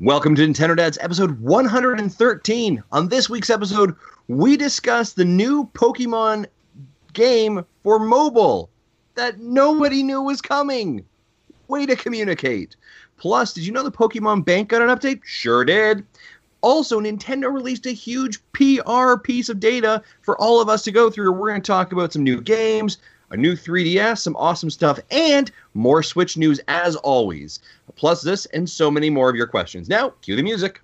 Welcome to Nintendo Dads episode 113. On this week's episode, we discuss the new Pokemon game for mobile that nobody knew was coming. Way to communicate. Plus, did you know the Pokemon Bank got an update? Sure did. Also, Nintendo released a huge PR piece of data for all of us to go through. We're going to talk about some new games, a new 3DS, some awesome stuff, and more Switch news as always. Plus, this and so many more of your questions. Now, cue the music.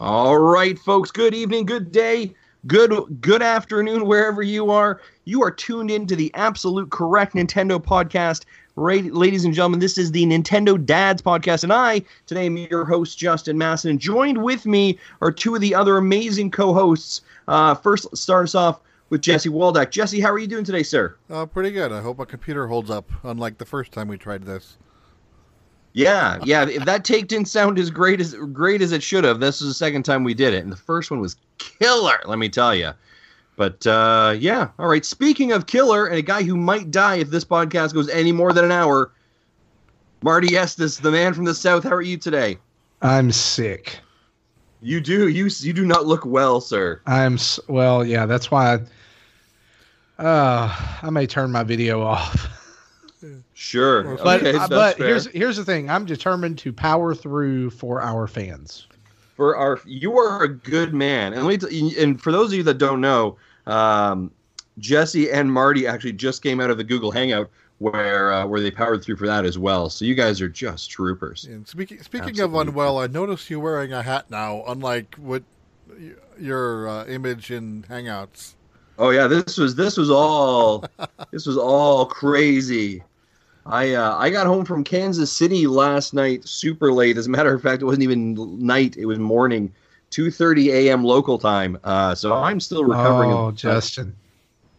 All right, folks. Good evening, good day, good good afternoon, wherever you are. You are tuned in to the absolute correct Nintendo podcast. Right, ladies and gentlemen, this is the Nintendo Dads podcast, and I today am your host, Justin Masson. And joined with me are two of the other amazing co-hosts. Uh, first, let's start us off with Jesse Waldeck. Jesse, how are you doing today, sir? Uh, pretty good. I hope my computer holds up, unlike the first time we tried this. Yeah, yeah. If that take didn't sound as great as great as it should have, this is the second time we did it, and the first one was killer. Let me tell you. But uh, yeah, all right. Speaking of killer and a guy who might die if this podcast goes any more than an hour, Marty Estes, the man from the south. How are you today? I'm sick. You do you you do not look well, sir. I'm well, yeah. That's why. I, uh, I may turn my video off. Sure, But okay, uh, but fair. here's here's the thing. I'm determined to power through for our fans. for our you are a good man and let me t- and for those of you that don't know um, jesse and marty actually just came out of the google hangout where uh, where they powered through for that as well so you guys are just troopers And speaking speaking Absolutely. of unwell, I noticed you wearing a hat now, unlike what your uh, image in Hangouts. oh yeah this was this was all this was all crazy I uh, I got home from Kansas City last night super late. As a matter of fact, it wasn't even night; it was morning, two thirty a.m. local time. Uh, so I'm still recovering. Oh, Justin.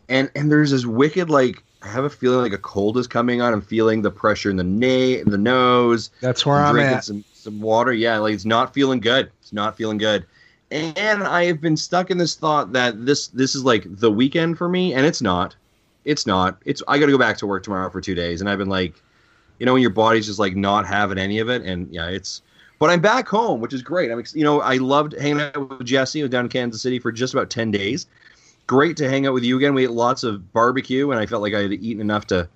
and and there's this wicked like I have a feeling like a cold is coming on. I'm feeling the pressure in the na- the nose. That's where I'm drinking at. some some water. Yeah, like it's not feeling good. It's not feeling good. And I have been stuck in this thought that this this is like the weekend for me, and it's not. It's not. It's I got to go back to work tomorrow for two days, and I've been like, you know, when your body's just like not having any of it, and yeah, it's. But I'm back home, which is great. I'm, you know, I loved hanging out with Jesse. I was down in Kansas City for just about ten days. Great to hang out with you again. We ate lots of barbecue, and I felt like I had eaten enough to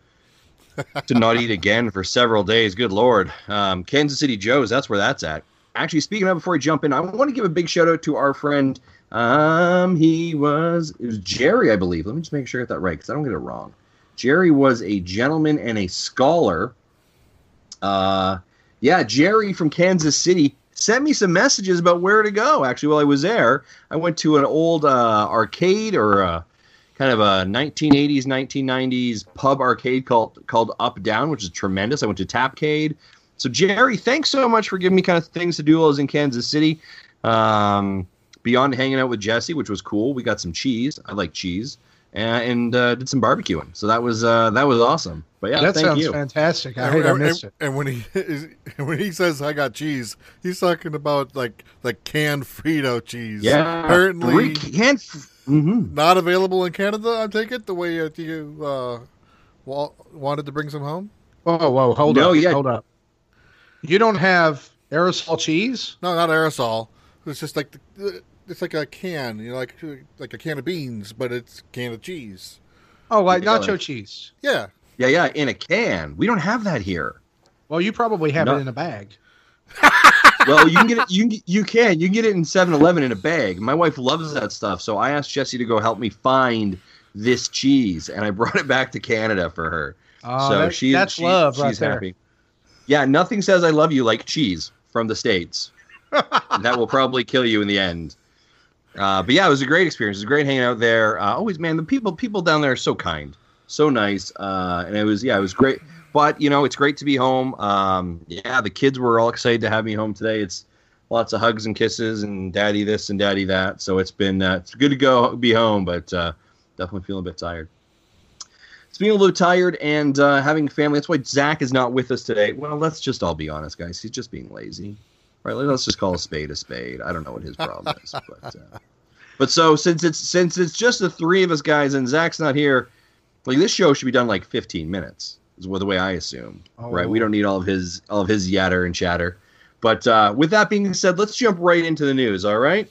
to not eat again for several days. Good lord, um, Kansas City Joe's. That's where that's at. Actually, speaking of, before we jump in, I want to give a big shout out to our friend. Um, he was it was Jerry, I believe. Let me just make sure I get that right because I don't get it wrong. Jerry was a gentleman and a scholar. Uh, yeah, Jerry from Kansas City sent me some messages about where to go. Actually, while I was there, I went to an old uh, arcade or uh, kind of a 1980s, 1990s pub arcade called called Up Down, which is tremendous. I went to Tapcade. So Jerry, thanks so much for giving me kind of things to do while I was in Kansas City. Um, beyond hanging out with Jesse, which was cool, we got some cheese. I like cheese, and, and uh, did some barbecuing. So that was uh, that was awesome. But yeah, that thank sounds you. fantastic. I and, hate I missed and- it. and when he when he says I got cheese, he's talking about like like canned Frito cheese. Yeah, apparently we can't. hmm not available in Canada. I take it the way that you uh, wanted to bring some home. Whoa, whoa, hold No, up, yeah. hold up. You don't have aerosol cheese? No, not aerosol. It's just like the, it's like a can, you know, like like a can of beans, but it's a can of cheese. Oh, like Yeah, nacho cheese. Yeah, Yeah, yeah, in a can. We don't have that here. Well, you probably have No. it in a bag. Well, you can get it. You can, you can you can get it in 7-Eleven in a bag. My wife loves that stuff, so I asked Jesse to go help me find this cheese, and I brought it back to Canada for her. Oh, so that- she, that's she- love she's right there. happy. Yeah, nothing says I love you like cheese from the states. that will probably kill you in the end. Uh, but yeah, it was a great experience. It was great hanging out there. Uh, always, man, the people people down there are so kind, so nice, uh, and it was yeah, it was great. But you know, it's great to be home. Um, yeah, the kids were all excited to have me home today. It's lots of hugs and kisses and daddy this and daddy that. So it's been uh, it's good to go be home, but uh, definitely feeling a bit tired. It's being a little tired and uh, having family. That's why Zach is not with us today. Well, let's just all be honest, guys. He's just being lazy, right? Let's just call a spade a spade. I don't know what his problem is, but uh, but so since it's since it's just the three of us guys and Zach's not here, like this show should be done like 15 minutes. Is the way I assume, Oh. right? We don't need all of his all of his yatter and chatter. But uh, with that being said, let's jump right into the news. All right.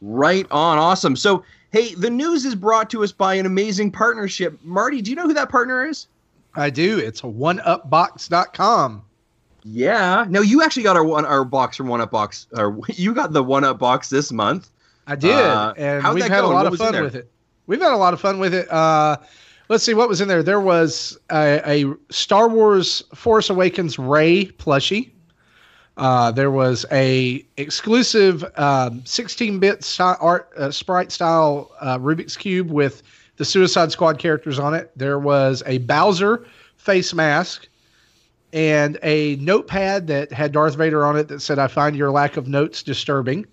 Right on. Awesome. So, hey, the news is brought to us by an amazing partnership. Marty, do you know who that partner is? I do. It's oneupbox.com. Yeah. No, you actually got our one our box from One Up Box. Or you got the One Up Box this month. I did, Uh, and we've that had go? a What lot of fun with it. We've had a lot of fun with it. Uh, let's see what was in there. There was a, a Star Wars Force Awakens Rey plushie. Uh, there was a exclusive um, 16-bit sty- art uh, sprite style uh, Rubik's cube with the Suicide Squad characters on it. There was a Bowser face mask and a notepad that had Darth Vader on it that said, "I find your lack of notes disturbing."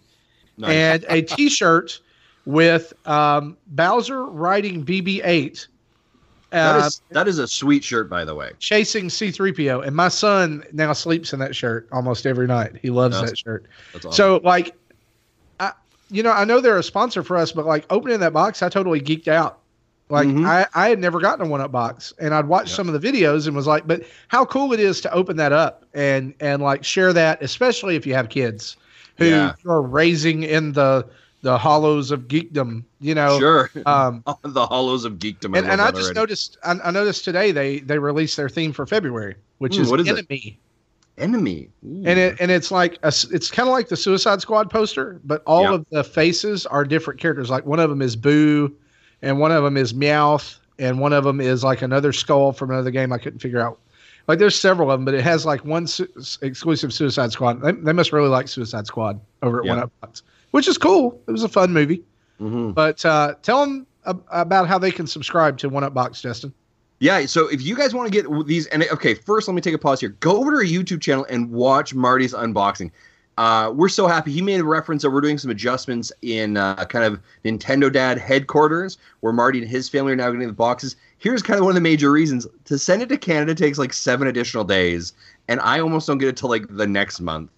Nice. and a T-shirt with um, Bowser riding BB-8, that uh, is that is a sweet shirt, by the way. chasing C-3PO. And my son now sleeps in that shirt almost every night. He loves That's that shirt. That's awesome. So, like, I, you know, I know they're a sponsor for us, but like opening that box, I totally geeked out. Like, Mhm. I, I had never gotten a one-up box, and I'd watched Yep. some of the videos and was like, but how cool it is to open that up and and like share that, especially if you have kids who Yeah. are raising in the the hollows of geekdom. You know, sure. um, the hollows of geekdom. and, love and I just already. noticed I, I noticed today they they released their theme for February, which Hmm, is, what is it? enemy. enemy. Ooh. and it and it's like a it's kind of like the Suicide Squad poster, but all Yeah. of the faces are different characters. Like one of them is Boo, and one of them is Meowth, and one of them is like another skull from another game I couldn't figure out. Like there's several of them, but it has like one su- exclusive Suicide Squad. They, they must really like Suicide Squad over at Yeah. One Up Box, which is cool. It was a fun movie. Mhm. But uh, tell them ab- about how they can subscribe to One Up Box, Justin. Yeah, so if you guys want to get these, and okay, first let me take a pause here. Go over to our YouTube channel and watch Marty's unboxing. Uh, we're so happy. He made a reference that we're doing some adjustments in uh, kind of Nintendo Dad headquarters, where Marty and his family are now getting the boxes. Here's kind of one of the major reasons to send it to Canada takes like seven additional days, and I almost don't get it till like the next month.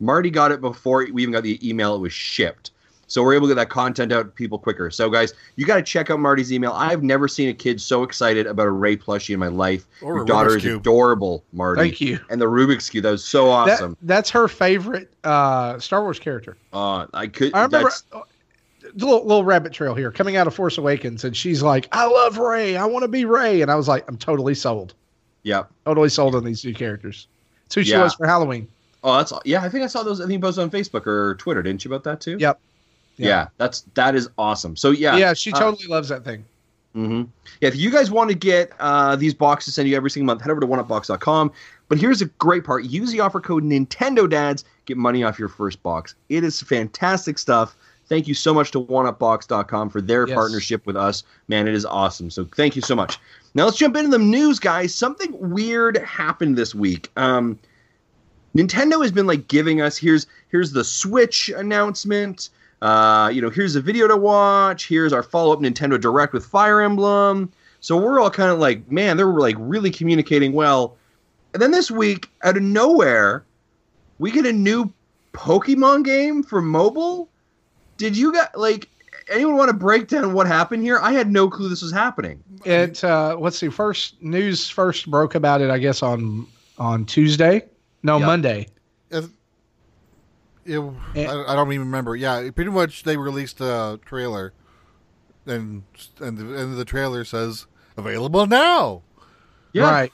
Marty got it before we even got the email; it was shipped. So we're able to get that content out to people quicker. So guys, you got to check out Marty's email. I've never seen a kid so excited about a Rey plushie in my life. Or Your a daughter Rubik's is Cube. adorable, Marty. Thank you. And the Rubik's cube that was so That- awesome. that's her favorite uh, Star Wars character. uh, I could. I remember that's- uh, little little rabbit trail here coming out of Force Awakens, and she's like, "I love Rey. I want to be Rey," and I was like, "I'm totally sold. Yeah. Totally sold on these two characters." It's who she Yeah. was for Halloween. Oh, that's yeah. I think I saw those. I think you posted on Facebook or Twitter, didn't you? About that too. Yep. Yeah. Yeah. that's that is awesome. So yeah, Yeah, she uh, totally loves that thing. hmm Yeah, if you guys want to get uh, these boxes send you every single month, head over to oneupbox.com. But here's a great part: use the offer code Nintendo Dads, get money off your first box. It is fantastic stuff. Thank you so much to oneupbox.com for their Yes. partnership with us. Man, it is awesome. So thank you so much. Now let's jump into the news, guys. Something weird happened this week. Um, Nintendo has been like giving us here's here's the Switch announcement. Uh, you know, here's a video to watch. Here's our follow up Nintendo Direct with Fire Emblem. So we're all kind of like, man, they're like really communicating well. And then this week, out of nowhere, we get a new Pokemon game for mobile. Did you got like anyone want to break down what happened here? I had no clue this was happening. It uh, let's see. First news first broke about it, I guess on on Tuesday. No, Yep. Monday. It, it, Eh. I, I don't even remember. Yeah, pretty much they released a trailer, and and the end of the trailer says available now. Yeah. Right.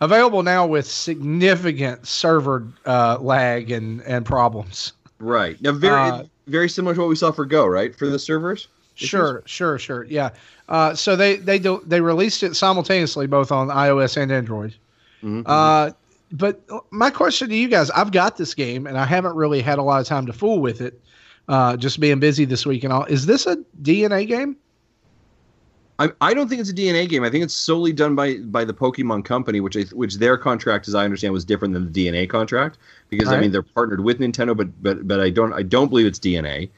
Available now with significant server uh, lag and and problems. Right. Now very Uh, very similar to what we saw for Go, right? For the servers? Sure, sure, sure. Yeah. Uh, so they they do, they released it simultaneously both on iOS and Android. Mhm. Uh, but my question to you guys, I've got this game and I haven't really had a lot of time to fool with it. Uh, just being busy this week and all. Is this a DeNA game? I, I don't think it's a DeNA game. I think it's solely done by by the Pokemon Company, which I, which their contract, as I understand, was different than the DeNA contract because Right. I mean they're partnered with Nintendo, but but but I don't I don't believe it's DeNA.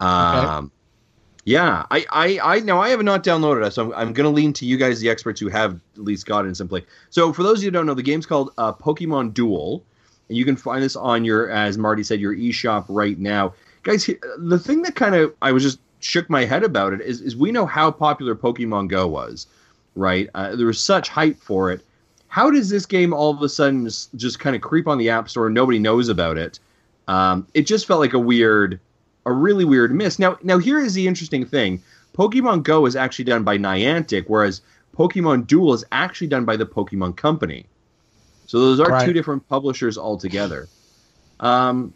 Um, yeah, I, I I now I have not downloaded it, so I'm, I'm going to lean to you guys, the experts who have at least got it play. So for those of you who don't know, the game's called uh, Pokemon Duel, and you can find this on your, as Marty said, your eShop right now, guys. The thing that kind of I was just shook my head about it is is we know how popular Pokemon Go was, right? Uh, there was such hype for it. How does this game all of a sudden just, just kind of creep on the App Store and nobody knows about it? Um, it just felt like a weird, a really weird miss. Now, now here is the interesting thing: Pokemon Go is actually done by Niantic, whereas Pokemon Duel is actually done by the Pokemon Company. So those are Right. two different publishers altogether. Um,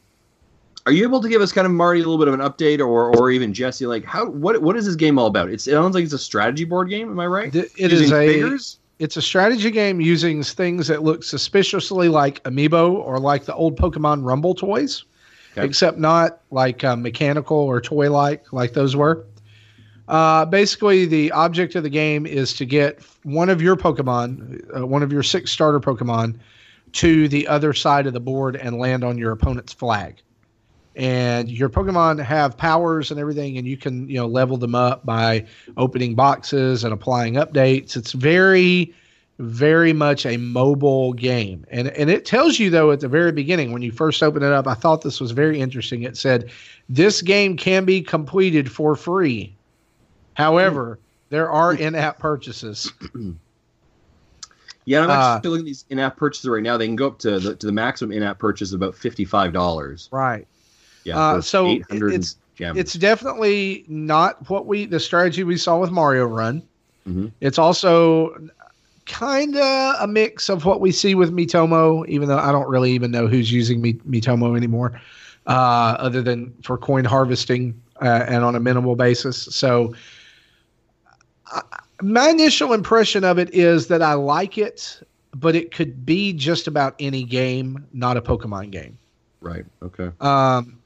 are you able to give us kind of Marty a little bit of an update, or or even Jesse, like how what what is this game all about? It's, it sounds like it's a strategy board game. Am I right? It Using is a figures? it's a strategy game using things that look suspiciously like amiibo or like the old Pokemon Rumble toys, Except not like uh, mechanical or toy like like those were. Uh, basically, the object of the game is to get one of your Pokemon, uh, one of your six starter Pokemon, to the other side of the board and land on your opponent's flag. And your Pokemon have powers and everything, and you can you know level them up by opening boxes and applying updates. It's very, very much a mobile game, and and it tells you though at the very beginning when you first open it up. I thought this was very interesting. It said this game can be completed for free. However, there are in-app purchases. Yeah, I'm Uh, actually looking at these in-app purchases right now. They can go up to the to the maximum in-app purchase of about fifty-five dollars. Right. Yeah, Uh, so it's- gems. It's definitely not what we the strategy we saw with Mario Run. Mhm. It's also kind of a mix of what we see with Miitomo, even though I don't really even know who's using Mi- Miitomo anymore, uh, other than for coin harvesting uh, and on a minimal basis. So, I, my initial impression of it is that I like it, but it could be just about any game, not a Pokemon game. right. Okay. Um,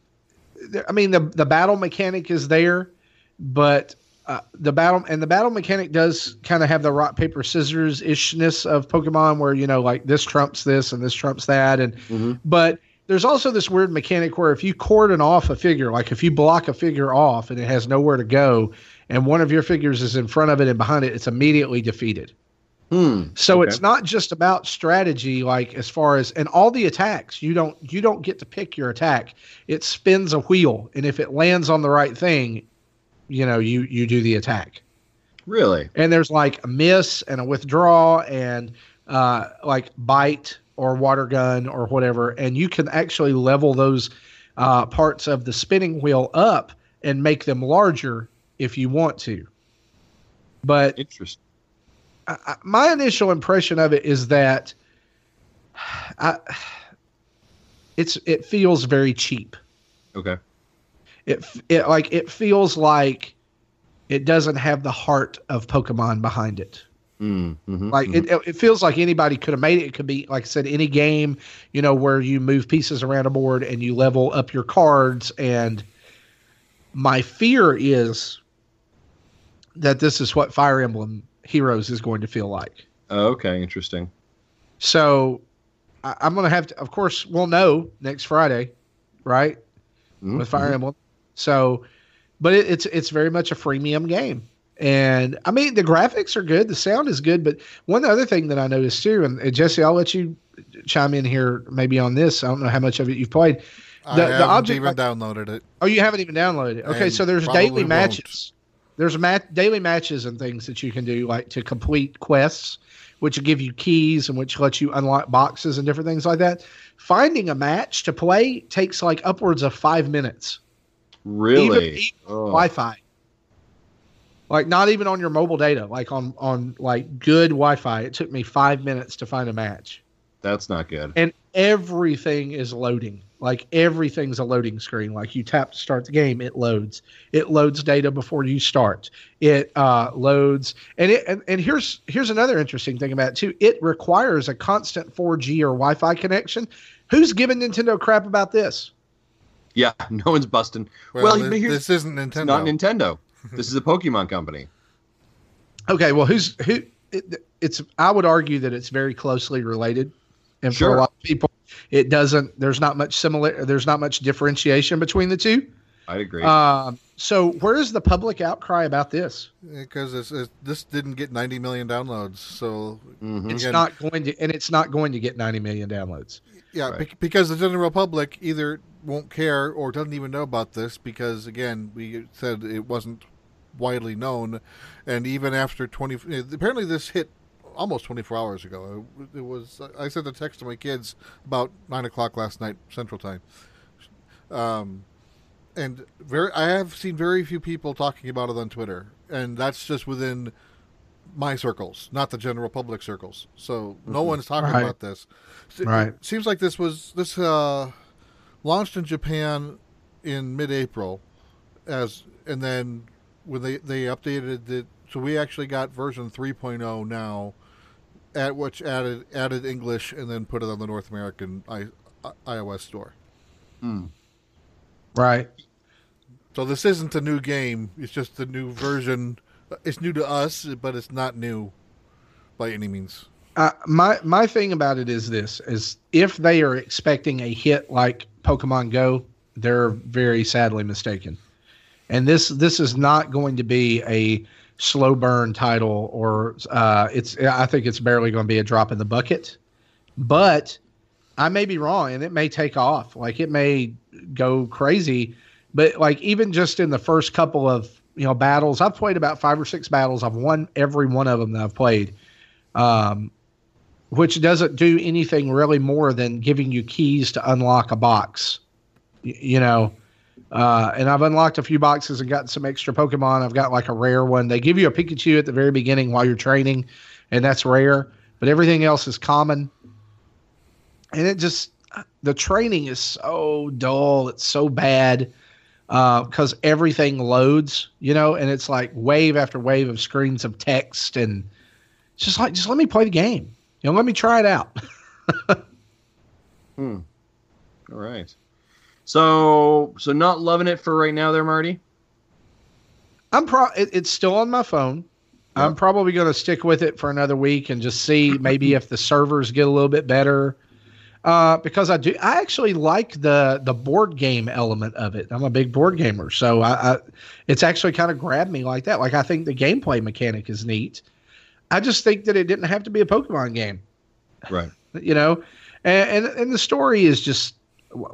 I mean the the battle mechanic is there, but uh, the battle and the battle mechanic does kind of have the rock paper scissors ishness of Pokemon, where you know like this trumps this and this trumps that, and Mhm. but there's also this weird mechanic where if you cordon off a figure, like if you block a figure off and it has nowhere to go, and one of your figures is in front of it and behind it, it's immediately defeated. Hmm. So Okay. it's not just about strategy, like as far as and all the attacks. You don't you don't get to pick your attack. It spins a wheel, and if it lands on the right thing, you know you you do the attack. Really? And there's like a miss and a withdraw and uh, like bite or water gun or whatever, and you can actually level those uh, parts of the spinning wheel up and make them larger if you want to. But Interesting. I, I- my initial impression of it is that I, it's it feels very cheap. Okay. It it like it feels like it doesn't have the heart of Pokemon behind it. Mm, mhm, Like mhm. it, it feels like anybody could have made it. It could be like I said, any game, you know, where you move pieces around a board and you level up your cards. And my fear is that this is what Fire Emblem Heroes is going to feel like. Oh, okay. Interesting. So I, I'm going to have to, of course, we'll know next Friday, right? Mhm, With Fire mhm. Emblem. So, but it, it's it's very much a freemium game, and I mean the graphics are good, the sound is good. But one other thing that I noticed too, and, Jesse, I'll let you chime in here maybe on this. I don't know how much of it you've played. I The- the haven't object- even downloaded it. Oh, you haven't even downloaded it. Okay, And so there's daily won't. matches. There's mat- daily matches and things that you can do, like to complete quests, which give you keys and which lets you unlock boxes and different things like that. Finding a match to play takes like upwards of five minutes. Really? even oh, Wi-Fi. Like not even on your mobile data, like on on like good Wi-Fi. It took me five minutes to find a match, that's not good. and everything is loading. Like everything's a loading screen. Like you tap to start the game, it loads. It loads data before you start. It uh, loads, and it and, and here's here's another interesting thing about it too. It requires a constant 4G or Wi-Fi connection. Who's giving Nintendo crap about this? Yeah, no one's busting. Well, Well, this, but this isn't Nintendo. it's not Nintendo. this is a Pokemon company. Okay, well, who's who? It, it's I would argue that it's very closely related, and for a lot of people, it doesn't. There's not much similar. There's not much differentiation between the two. I'd agree. Um, so where is the public outcry about this? because it's, it's, this didn't get 90 million downloads. So Mhm. It's Again- not going to, and it's not going to get 90 million downloads. Yeah, Right. bec- because the general public either won't care or doesn't even know about this because again, we said it wasn't widely known, and even after 20, apparently this hit almost 24 hours ago. It, it was I sent a text to my kids about nine o'clock last night Central Time. Um, and very, I have seen very few people talking about it on Twitter, and that's just within my circles, not the general public circles. So no one's talking Right. about this. Right. Seems like this was this uh, launched in Japan in mid-April, as and then when they they updated it, so we actually got version 3.0 now, at which added added English and then put it on the North American I, I, iOS store. Right. So this isn't a new game; it's just a new version. It's new to us, but it's not new by any means. Uh, my my thing about it is this: is if they are expecting a hit like Pokemon Go, they're very sadly mistaken. And this this is not going to be a slow burn title, or uh, it's. I think it's barely going to be a drop in the bucket. But I may be wrong, and it may take off. Like it may go crazy. But like even just in the first couple of you know battles, I've played about five or six battles. I've won every one of them that I've played. Um, which doesn't do anything really more than giving you keys to unlock a box. Y- you know, uh, and I've unlocked a few boxes and gotten some extra Pokemon. I've got like a rare one. They give you a Pikachu at the very beginning while you're training, and that's rare. But everything else is common. And it just the training is so dull. It's so bad because everything loads, you know, and it's like wave after wave of screens of text, and it's just like just let me play the game. You know, let me try it out. hmm. All right. So, so not loving it for right now, there, Marty. I'm pro. It, it's still on my phone. I'm probably going to stick with it for another week and just see maybe if the servers get a little bit better. Uh, because I do, I actually like the the board game element of it. I'm a big board gamer, so I, I it's actually kind of grabbed me like that. Like I think the gameplay mechanic is neat. I just think that it didn't have to be a Pokemon game. Right. you know and, and and the story is just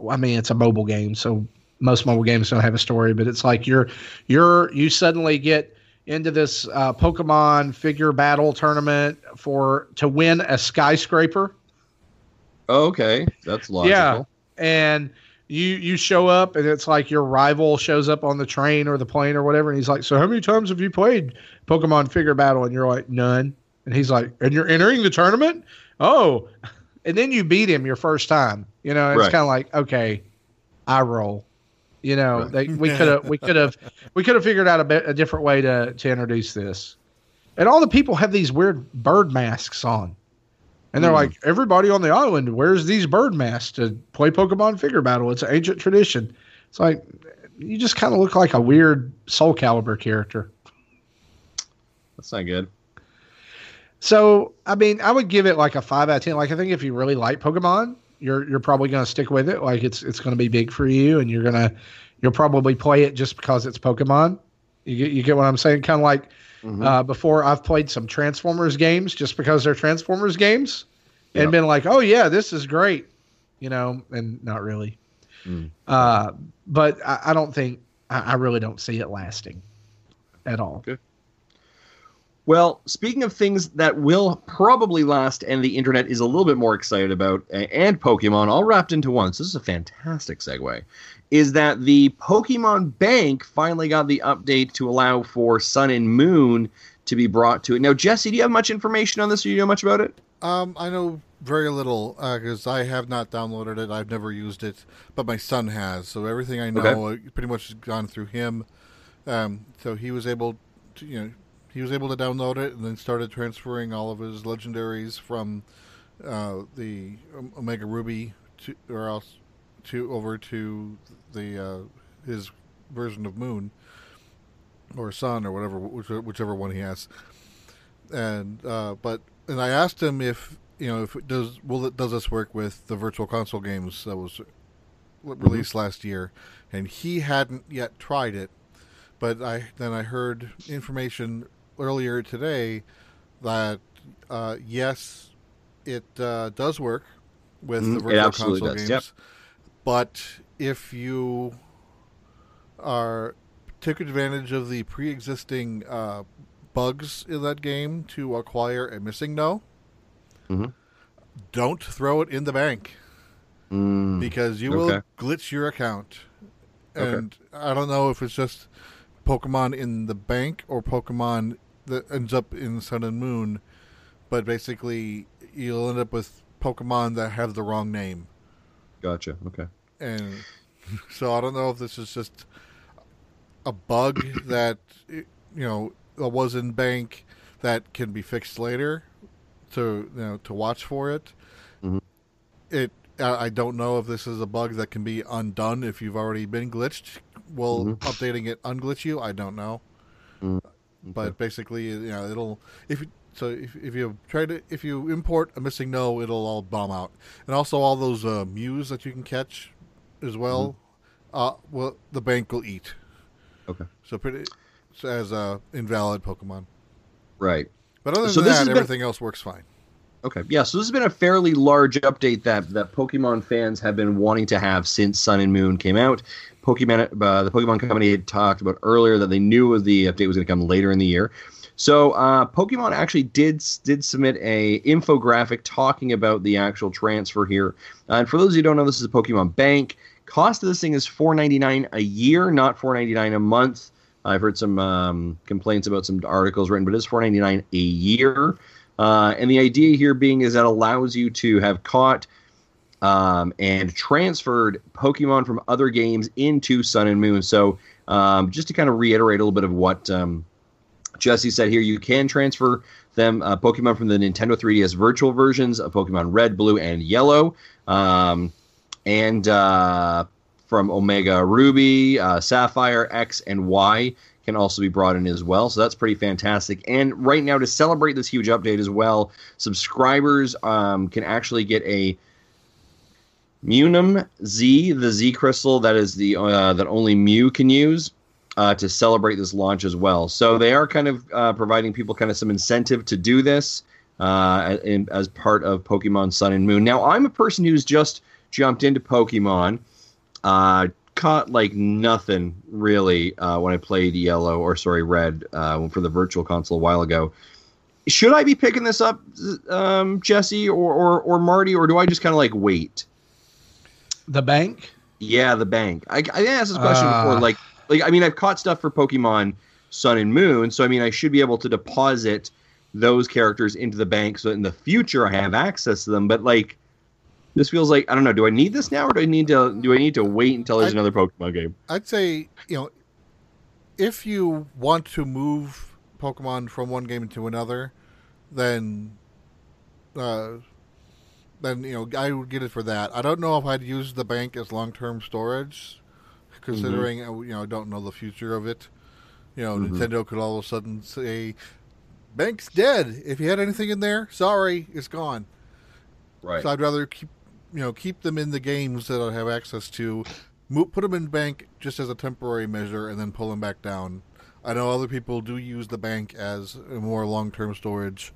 i mean it's a mobile game so most mobile games don't have a story but it's like you're you're you suddenly get into this uh, pokemon figure battle tournament for to win a skyscraper Oh, okay, that's logical. yeah and you you show up and it's like your rival shows up on the train or the plane or whatever and he's like so how many times have you played pokemon figure battle? And you're like none. And he's like and you're entering the tournament? Oh. And then you beat him your first time. You know it's Right. kind of like okay i roll. You know Right. they, we could have we could have we could have figured out a, bit, a different way to to introduce this. And all the people have these weird bird masks on and they're Hmm. like, everybody on the island wears these bird masks to play Pokemon figure battle. It's an ancient tradition. It's like you just kind of look like a weird Soulcalibur character. That's not good. So, I mean, I would give it like a five out of ten. Like, I think if you really like Pokemon, you're you're probably going to stick with it. Like, it's it's going to be big for you, and you're gonna you'll probably play it just because it's Pokemon. You get you get what I'm saying? Kind of like Mhm. uh, before I've played some Transformers games just because they're Transformers games, and Yep. been like, oh yeah, this is great, you know, and not really. Mm. Uh, but I, I don't think I, I really don't see it lasting at all. Well, speaking of things that will probably last and the internet is a little bit more excited about, and Pokemon all wrapped into one, so this is a fantastic segue, is that the Pokemon Bank finally got the update to allow for Sun and Moon to be brought to it. Now, Jesse, do you have much information on this or do you know much about it? Um, I know very little because I have not downloaded it. I've never used it, but my son has. So everything I know uh, pretty much has gone through him. Um, so he was able to, you know, he was able to download it and then started transferring all of his legendaries from uh, the Omega Ruby to, or else to over to the uh, his version of Moon or Sun or whatever, whichever one he has. And uh, but and I asked him if you know if it does will it does this work with the Virtual Console games that was released mm-hmm. last year, and he hadn't yet tried it. But I then I heard information earlier today that uh, yes, it uh, does work with mm, the virtual console does. games. Yep. But if you are took advantage of the pre-existing uh, bugs in that game to acquire a MissingNo, mm-hmm. don't throw it in the bank mm, because you okay. will glitch your account. And okay. I don't know if it's just Pokemon in the bank or Pokemon that ends up in Sun and Moon, but basically you'll end up with Pokemon that have the wrong name. Gotcha. Okay. And so I don't know if this is just a bug that you know was in bank that can be fixed later to you know to watch for it. Mm-hmm. It I don't know if this is a bug that can be undone if you've already been glitched. Will mm-hmm. updating it unglitch you? I don't know. Mm-hmm. Okay. But basically, you know, it'll if you, so if, if you try to if you import a MissingNo, it'll all bomb out, and also all those uh, Mews that you can catch as well. Mm-hmm. Uh, well, the bank will eat. Okay. So pretty so as a invalid Pokemon. Right. But other than so that, everything been... else works fine. Okay. Yeah. So this has been a fairly large update that that Pokemon fans have been wanting to have since Sun and Moon came out. Pokemon, uh, the Pokemon Company had talked about earlier that they knew the update was going to come later in the year. So uh, Pokemon actually did did submit a infographic talking about the actual transfer here. Uh, and for those who don't know, this is a Pokemon Bank. Cost of this thing is four ninety nine a year, not four ninety nine a month. I've heard some um, complaints about some articles written, but it's four ninety nine a year. Uh, and the idea here being is that allows you to have caught um, and transferred Pokemon from other games into Sun and Moon. So, um, just to kind of reiterate a little bit of what um, Jesse said here, you can transfer them uh, Pokemon from the Nintendo 3DS virtual versions of Pokemon Red, Blue, and Yellow, um, and uh, from Omega Ruby, uh, Sapphire, X, and Y can also be brought in as well. So that's pretty fantastic. And right now, to celebrate this huge update as well, subscribers um, can actually get a Mewnium Z, the Z crystal that is the uh, that only Mew can use uh, to celebrate this launch as well. So they are kind of uh, providing people kind of some incentive to do this uh, in, as part of Pokemon Sun and Moon. Now I'm a person who's just jumped into Pokemon. Uh, caught like nothing really uh, when I played Yellow or sorry Red for the Virtual Console a while ago should I be picking this up, um, Jesse or, or or Marty, or do I just kind of like wait? The bank? Yeah, the bank. I, I asked this question uh, before. Like, like I mean, I've caught stuff for Pokemon Sun and Moon, so I mean, I should be able to deposit those characters into the bank so in the future I have access to them. But like, this feels like I don't know. Do I need this now, or do I need to do I need to wait until there's I'd, another Pokemon game? I'd say you know, if you want to move Pokemon from one game to another, then uh, then you know I would get it for that. I don't know if I'd use the bank as long term storage, considering mm-hmm. you know I don't know the future of it. You know, mm-hmm. Nintendo could all of a sudden say, "Bank's dead. If you had anything in there, sorry, it's gone." Right. So I'd rather keep you know keep them in the games that I have access to, put them in bank just as a temporary measure, and then pull them back down. I know other people do use the bank as a more long term storage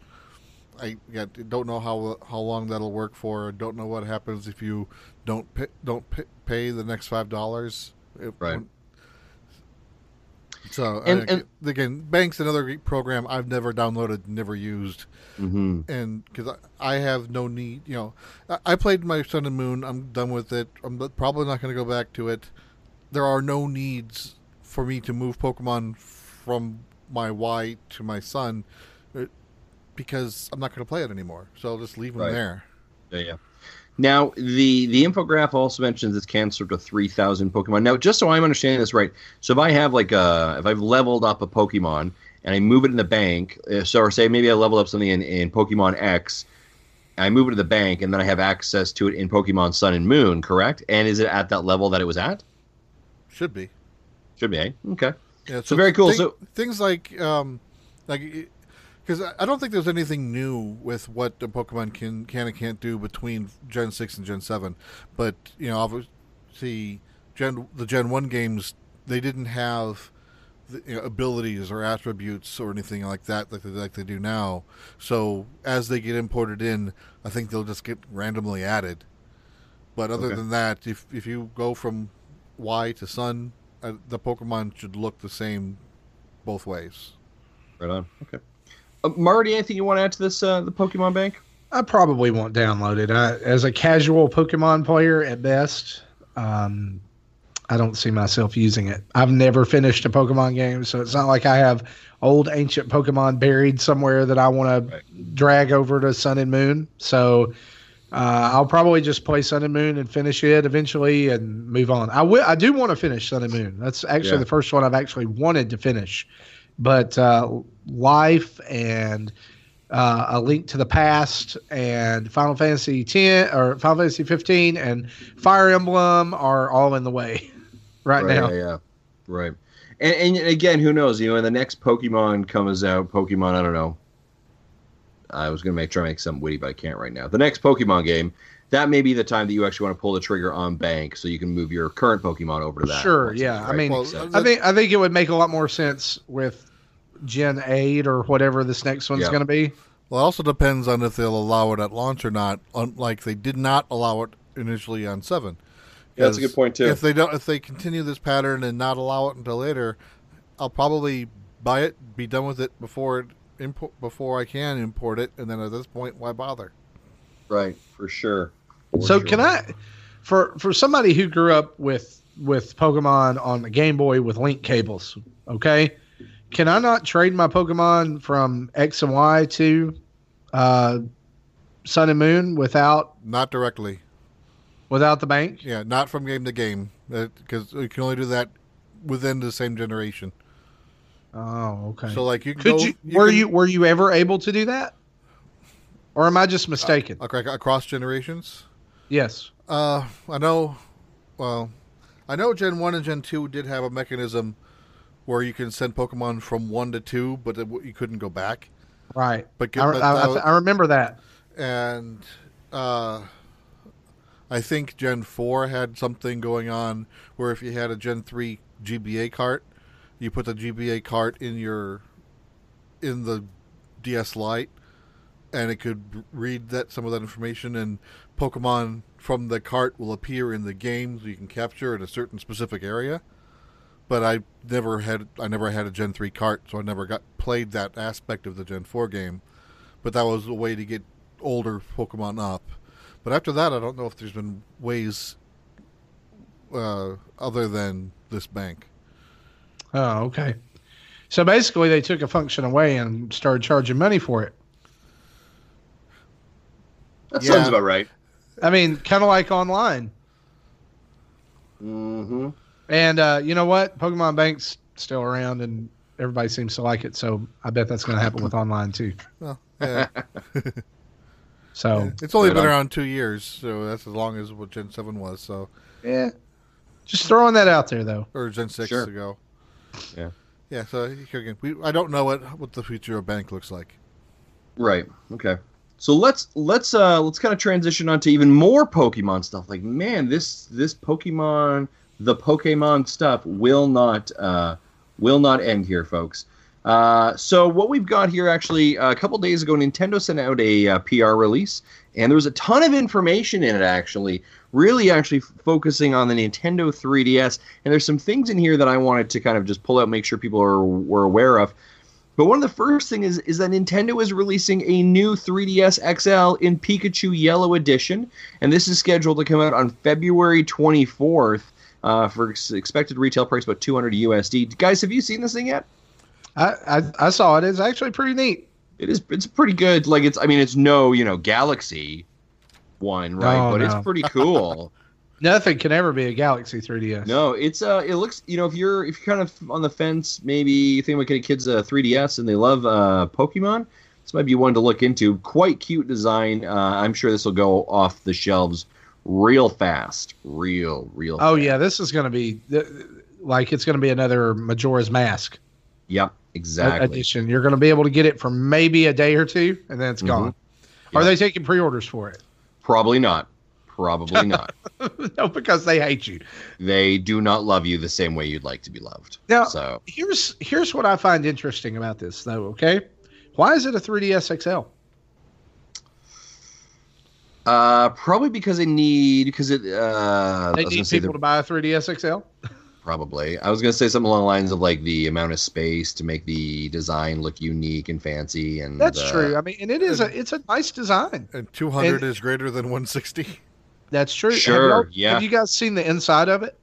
I yeah, don't know how how long that'll work for. Don't know what happens if you don't pay, don't pay, pay the next five dollars. Right. So and, I, and, again, Bank's another program I've never downloaded, never used, mm-hmm. and because I, I, have no need, you know, I, I, played my Sun and Moon. I'm done with it. I'm probably not going to go back to it. There are no needs for me to move Pokemon from my Y to my Sun because I'm not going to play it anymore. So I'll just leave them right. there. Yeah, yeah. Now the the infograph also mentions it's canceled to three thousand Pokemon. Now, just so I'm understanding this right, so if I have like a if I've leveled up a Pokemon and I move it in the bank, uh, so or say maybe I level up something in, in Pokemon X, I move it to the bank, and then I have access to it in Pokemon Sun and Moon, correct? And is it at that level that it was at? Should be. Should be. Eh? Okay. Yeah, So very cool. So- things like um, like because I don't think there's anything new with what the Pokemon can can and can't do between Gen six and Gen seven, but you know obviously Gen the Gen one games they didn't have the, you know, abilities or attributes or anything like that like they, like they do now. So as they get imported in, I think they'll just get randomly added. But other Okay. than that, if if you go from Y to Sun, uh, the Pokemon should look the same both ways. Right on. Okay. Uh, Marty, anything you want to add to this uh, the Pokemon Bank? I probably won't download it. I, as a casual Pokemon player at best, um, I don't see myself using it. I've never finished a Pokemon game, so it's not like I have old ancient Pokemon buried somewhere that I want to drag over to Sun and Moon. So uh, I'll probably just play Sun and Moon and finish it eventually and move on. I will. I do want to finish Sun and Moon. That's actually Yeah. the first one I've actually wanted to finish, but uh, Life and uh, A Link to the Past and Final Fantasy 10 or Final Fantasy 15 and Fire Emblem are all in the way right, now. Yeah, yeah. Right. And, and again, who knows? You know, when the next Pokemon comes out, Pokemon, I don't know. I was going to make try to make something witty, but I can't right now. The next Pokemon game, that may be the time that you actually want to pull the trigger on Bank, so you can move your current Pokemon over to that. Sure, once yeah. again, I mean, Well, So- I think I think it would make a lot more sense with Gen 8 or whatever this next one's Yeah. going to be. Well, it also depends on if they'll allow it at launch or not. Unlike they did not allow it initially on seven. Yeah, that's a good point, too. If they don't, if they continue this pattern and not allow it until later, I'll probably buy it, be done with it before it import before I can import it, and then at this point, why bother? Right, for sure. For So sure. can I for for somebody who grew up with with Pokemon on the Game Boy with link cables, okay? Can I not trade my Pokemon from X and Y to uh, Sun and Moon without Not directly. without the bank? Yeah, not from game to game, because you can only do that within the same generation. Oh, okay. So, like, you can Could go, you were can- you were you ever able to do that? Or am I just mistaken? ac- across generations? yes. Uh, I know. Well, I know Gen One and Gen Two did have a mechanism where you can send Pokemon from one to two, but it, you couldn't go back. Right. But, I, but I, that I, was- I remember that. and uh, I think Gen Four had something going on where if you had a Gen Three GBA cart, you put the GBA cart in your in the DS Lite, and it could read that some of that information, and Pokemon from the cart will appear in the game, so you can capture in a certain specific area. But I never had I never had a Gen three cart, so I never got played that aspect of the Gen four game. But that was a way to get older Pokemon up. But after that, I don't know if there's been ways uh, other than this bank. Oh, okay. So basically, they took a function away and started charging money for it. That Yeah. sounds about right. I mean, kind of like online. Mm-hmm. And uh, you know what? Pokemon Bank's still around, and everybody seems to like it. So I bet that's going to happen with online too. Well, yeah. So it's only been on. around two years, so that's as long as what Gen seven was. So yeah, just throwing that out there though. or Gen six Sure. ago. Yeah. Yeah. So again, we I don't know what what the future of bank looks like. Right. Okay. So let's let's uh let's kind of transition on to even more Pokemon stuff. Like, man, this this Pokemon the Pokemon stuff will not uh will not end here, folks. Uh, so what we've got here, actually, a couple days ago, Nintendo sent out a uh, PR release, and there was a ton of information in it. Actually, really, actually f- focusing on the Nintendo 3DS, and there's some things in here that I wanted to kind of just pull out, make sure people are were aware of. But one of the first thing is is that Nintendo is releasing a new 3DS XL in Pikachu Yellow Edition, and this is scheduled to come out on February 24th uh, for ex- expected retail price about 200 USD. Guys, have you seen this thing yet? I, I I saw it. It's actually pretty neat. It is. It's pretty good. Like it's. I mean, it's no you know Galaxy, one, right? No, but no. it's pretty cool. Nothing can ever be a Galaxy 3DS. no, it's uh, it looks you know if you're if you're kind of on the fence, maybe you think about getting kids a 3DS and they love uh Pokemon. This might be one to look into. Quite cute design. Uh, I'm sure this will go off the shelves real fast, real, real. Oh fast. yeah, this is going to be like it's going to be another Majora's Mask Yep, exactly. edition. You're going to be able to get it for maybe a day or two, and then it's Mhm. gone. Yeah. Are they taking pre-orders for it? Probably not. Probably not. no, because they hate you. They do not love you the same way you'd like to be loved. Now, So here's here's what I find interesting about this, though. Okay, why is it a 3ds XL? uh, probably because they need because it. Uh, They need people to buy a 3ds XL. Probably. I was gonna say something along the lines of like the amount of space to make the design look unique and fancy, and That's uh, true. I mean, and it is a it's a nice design. And 200 And- is greater than 160. That's true. Have Sure, y'all- yeah. Have you guys seen the inside of it?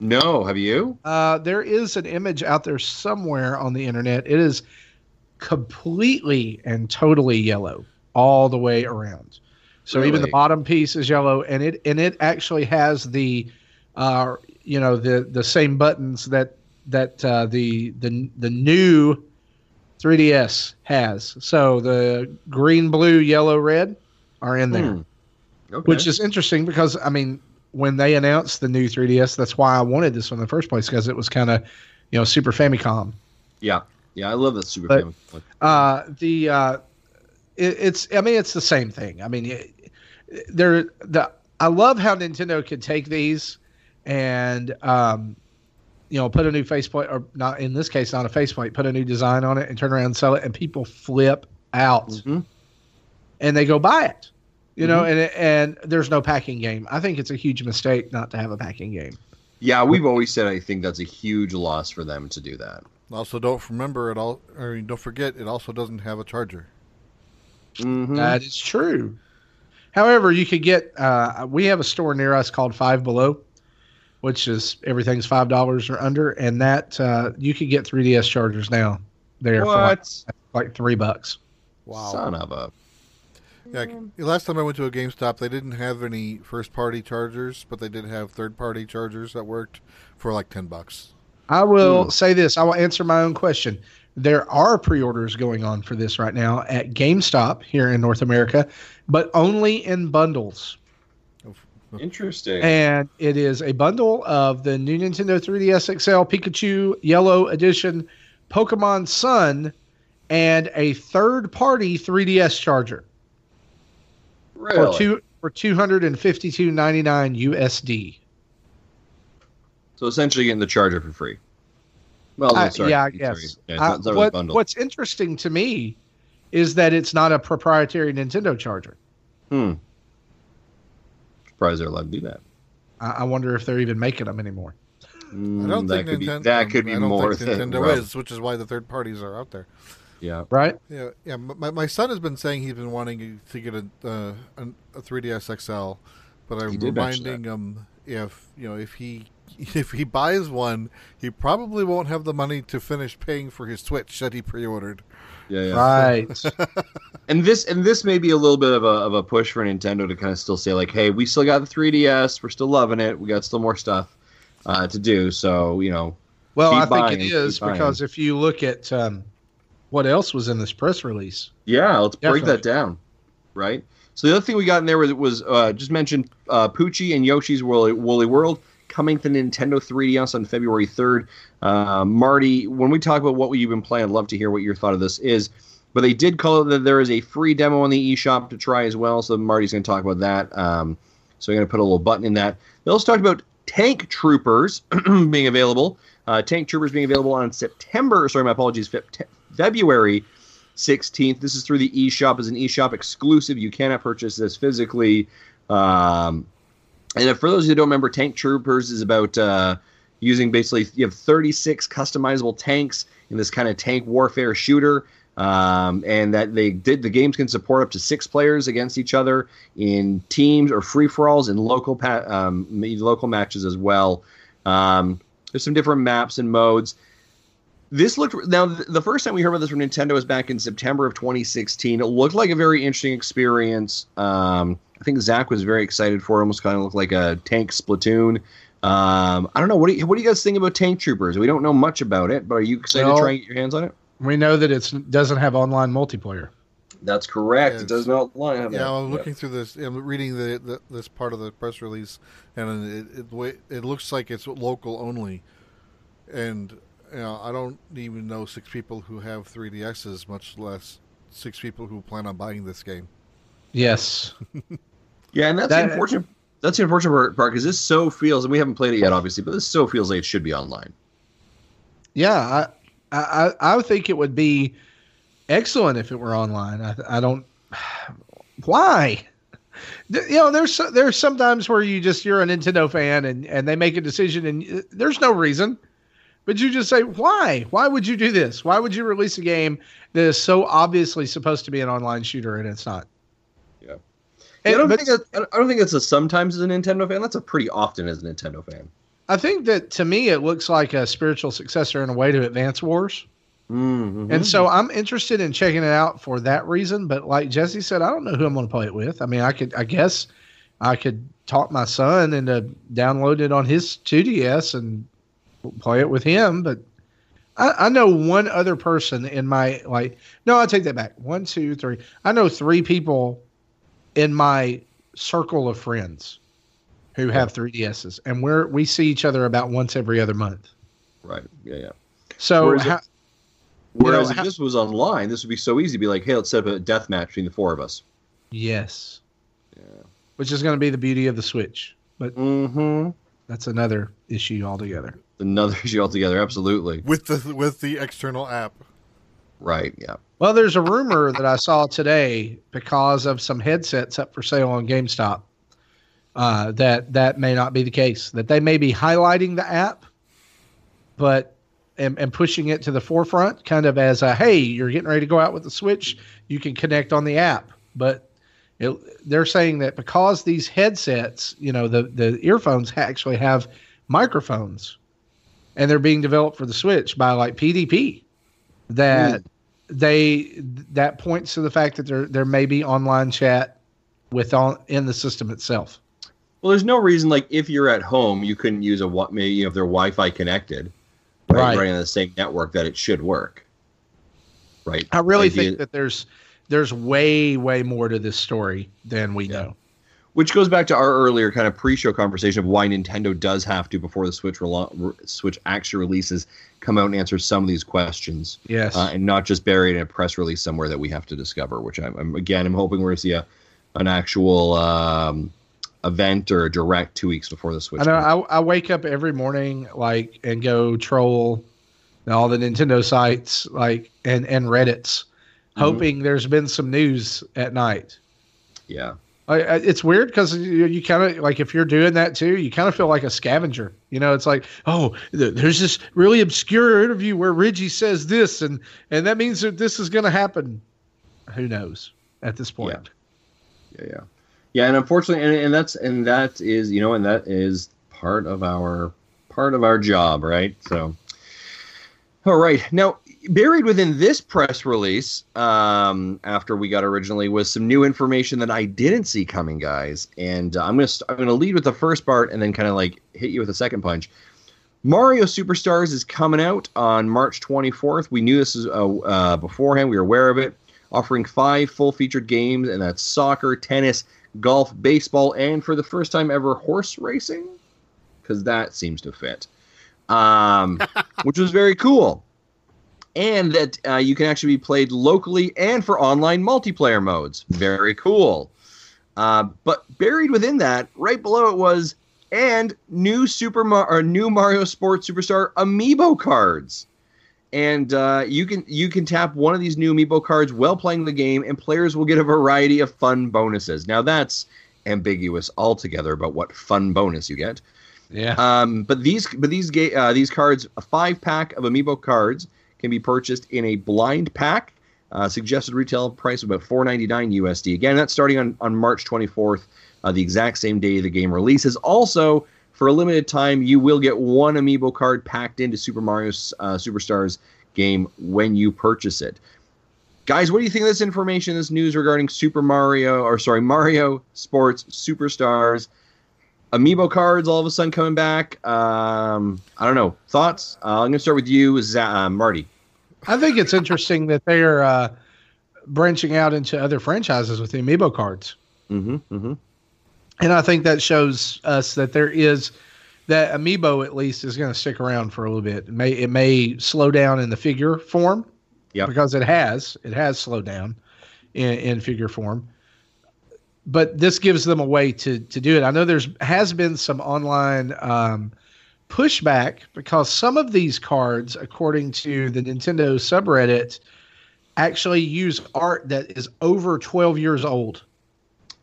No, have you? Uh, there is an image out there somewhere on the internet. It is completely and totally yellow all the way around. So even the bottom piece is yellow, and it and it actually has the, uh, you know, the the same buttons that that uh, the the the new 3ds has. So the green, blue, yellow, red are in there Hmm. Okay. which is interesting because I mean, when they announced the new 3DS, that's why I wanted this one in the first place because it was kind of, you know, Super Famicom. yeah, yeah. I love that Super But- Family. Look, Uh, the uh, it, it's I mean, it's the same thing. I mean, it, there the I love how Nintendo could take these and um, you know, put a new faceplate or not in this case, not a faceplate, put a new design on it and turn around and sell it, and people flip out Mhm. and they go buy it. You know, and and there's no packing game. I think it's a huge mistake not to have a packing game. Yeah, we've always said I think that's a huge loss for them to do that. Also, don't remember it all, or don't forget, it also doesn't have a charger. Mhm. That is true. However, you could get. Uh, we have a store near us called Five Below, which is everything's five dollars or under, and that uh, you could get 3DS chargers now. There for like, what? like three bucks. Wow, son of a. Yeah, last time I went to a GameStop, they didn't have any first-party chargers, but they did have third-party chargers that worked for like ten bucks. I will Hmm. say this. I will answer my own question. There are pre-orders going on for this right now at GameStop here in North America, but only in bundles. Interesting. And it is a bundle of the new Nintendo 3DS XL Pikachu Yellow Edition, Pokemon Sun, and a third-party 3DS charger really? for two for 252.99 USD. So essentially, getting the charger for free. Well, I- sorry. yeah, I guess. Yeah, it's Uh, it's really what, what's interesting to me is that it's not a proprietary Nintendo charger. Hmm. Surprised they're allowed to do that. I, I wonder if they're even making them anymore. Mm, I don't that think could be that could be I don't more think Nintendo rough. is, which is why the third parties are out there. Yeah. Right? Yeah, yeah. My, my son has been saying he's been wanting to get a uh, a 3ds XL, but I'm He did mention reminding him if you know if he if he buys one, he probably won't have the money to finish paying for his Switch that he pre-ordered. Yeah. Yeah. Right. And this and this may be a little bit of a of a push for Nintendo to kind of still say like, hey, we still got the 3DS, we're still loving it, we got still more stuff uh, to do. So you know, well, I think buying, it keep because if you look at um, what else was in this press release, yeah, let's break that down, right? So the other thing we got in there was was uh, just mentioned uh, Poochy and Yoshi's Woolly, Woolly World coming to Nintendo 3DS on February 3rd. Uh, Marty, when we talk about what you've been playing, I'd love to hear what your thought of this is. But they did call it that there is a free demo on the eShop to try as well. So Marty's going to talk about that. Um, so I'm going to put a little button in that. They also talked about Tank Troopers being available. Uh, Tank Troopers being available on September. Sorry, my apologies. Feb- February 16th. This is through the eShop as an eShop exclusive. You cannot purchase this physically. Um, and for those who don't remember, Tank Troopers is about uh, using basically you have 36 customizable tanks in this kind of tank warfare shooter. Um, and that they did the games can support up to six players against each other in teams or free for alls and local pa- um, local matches as well. Um, there's some different maps and modes This looked now. The first time we heard about this from Nintendo was back in September of 2016. It looked like a very interesting experience. Um, I think Zach was very excited for it. Almost kind of looked like a tank Splatoon. Um, I don't know. What do you what do you guys think about Tank Troopers? We don't know much about it, but are you excited Well- to try and get your hands on it? We know that it doesn't have online multiplayer. That's correct. Yes. It does not line up. Yeah, I'm looking through this. I'm reading the, the this part of the press release, and it it, it looks like it's local only, and you know I don't even know six people who have 3DSs, much less six people who plan on buying this game. Yes. Yeah, and that's That- the unfortunate. That's the unfortunate part- part because this so feels, and we haven't played it yet, obviously, but this so feels like it should be online. Yeah, I, I I would think it would be excellent if it were online. I I don't. Why? You know, there's so- there's sometimes where you just you're a Nintendo fan and and they make a decision and uh, there's no reason, but you just say why? Why would you do this? Why would you release a game that is so obviously supposed to be an online shooter and it's not? Yeah. And- I don't but- think that, I don't think it's a sometimes as a Nintendo fan. That's a pretty often as a Nintendo fan. I think that to me it looks like a spiritual successor in a way to Advance Wars. Mm-hmm. And so I'm interested in checking it out for that reason. But like Jesse said, I don't know who I'm going to play it with. I mean, I could, I guess, I could talk my son into downloading it on his 2DS and play it with him. But I, I know one other person in my like. No, I take that back. One, two, three. I know three people in my circle of friends who have 3DSs, and we're we see each other about once every other month. right. Yeah, yeah. So Whereas how, Whereas know, if this was online, this would be so easy to be like, hey, let's set up a death match between the four of us. Yes. Yeah. Which is going to be the beauty of the Switch. But Mm-hmm. that's another issue altogether. Another issue altogether. Absolutely. with the with the external app. Right. Yeah. Well, there's a rumor that I saw today because of some headsets up for sale on GameStop uh, that that may not be the case. That they may be highlighting the app, but and, and pushing it to the forefront, kind of as a hey, you're getting ready to go out with the Switch, you can connect on the app. But it, they're saying that because these headsets, you know, the the earphones actually have microphones, and they're being developed for the Switch by like PDP, that hmm. they that points to the fact that there there may be online chat with on in the system itself. Well, there's no reason like if you're at home, you couldn't use a what maybe you know, if they're Wi-Fi connected, right, Right. running on the same network that it should work. Right. I really Idea- think that there's there's way way more to this story than we know. Which goes back to our earlier kind of pre-show conversation of why Nintendo does have to before the Switch relo- Switch actually releases come out and answer some of these questions. Yes. uh, and not just bury it in a press release somewhere that we have to discover. Which I'm, I'm again, I'm hoping we're going to see a an actual um, event or a direct two weeks before the Switch. I know. I, I wake up every morning like and go troll all the Nintendo sites like and and Reddit's, Mm-hmm. hoping there's been some news at night. yeah, I, it's weird because you, you kind of like if you're doing that too, you kind of feel like a scavenger. You know, it's like, oh, th- there's this really obscure interview where Reggie says this, and and that means that this is going to happen. Who knows at this point? yeah, yeah, yeah. And unfortunately, and, and that's and that is you know, and that is part of our part of our job, right? So, all right, now buried within this press release, um, after we got originally, was some new information that I didn't see coming, guys. And uh, I'm gonna st- I'm gonna lead with the first part, and then kind of like hit you with a second punch. Mario Superstars is coming out on March 24th. We knew this is uh, uh, beforehand. We were aware of it. Offering five full-featured games, and that's soccer, tennis, golf, baseball, and for the first time ever, horse racing, because that seems to fit. Um, which was very cool and that uh, you can actually be played locally and for online multiplayer modes. Very cool. Uh, but buried within that, right below it was and new Super Mar- or new Mario Sports Superstar amiibo cards. And uh, you can you can tap one of these new amiibo cards while playing the game, and players will get a variety of fun bonuses. Now that's ambiguous altogether about what fun bonus you get. Yeah. Um, but these but these ga- uh, these cards, a five pack of amiibo cards, can be purchased in a blind pack. Uh, suggested retail price of about four ninety nine USD. Again, that's starting on on March twenty fourth, uh, the exact same day the game releases. Also, for a limited time, you will get one amiibo card packed into Super Mario uh, Superstars game when you purchase it. Guys, what do you think of this information, this news regarding Super Mario, or sorry, Mario Sports Superstars? Amiibo cards all of a sudden coming back. Um, I don't know. Thoughts? Uh, I'm going to start with you, Z- uh, Marty. I think it's interesting that they're uh, branching out into other franchises with the Amiibo cards. Mm-hmm, mm-hmm. And I think that shows us that there is that Amiibo at least is going to stick around for a little bit. It may it may slow down in the figure form, Yep. because it has it has slowed down in, in figure form. But this gives them a way to to do it. I know there's has been some online um, pushback because some of these cards, according to the Nintendo subreddit, actually use art that is over 12 years old.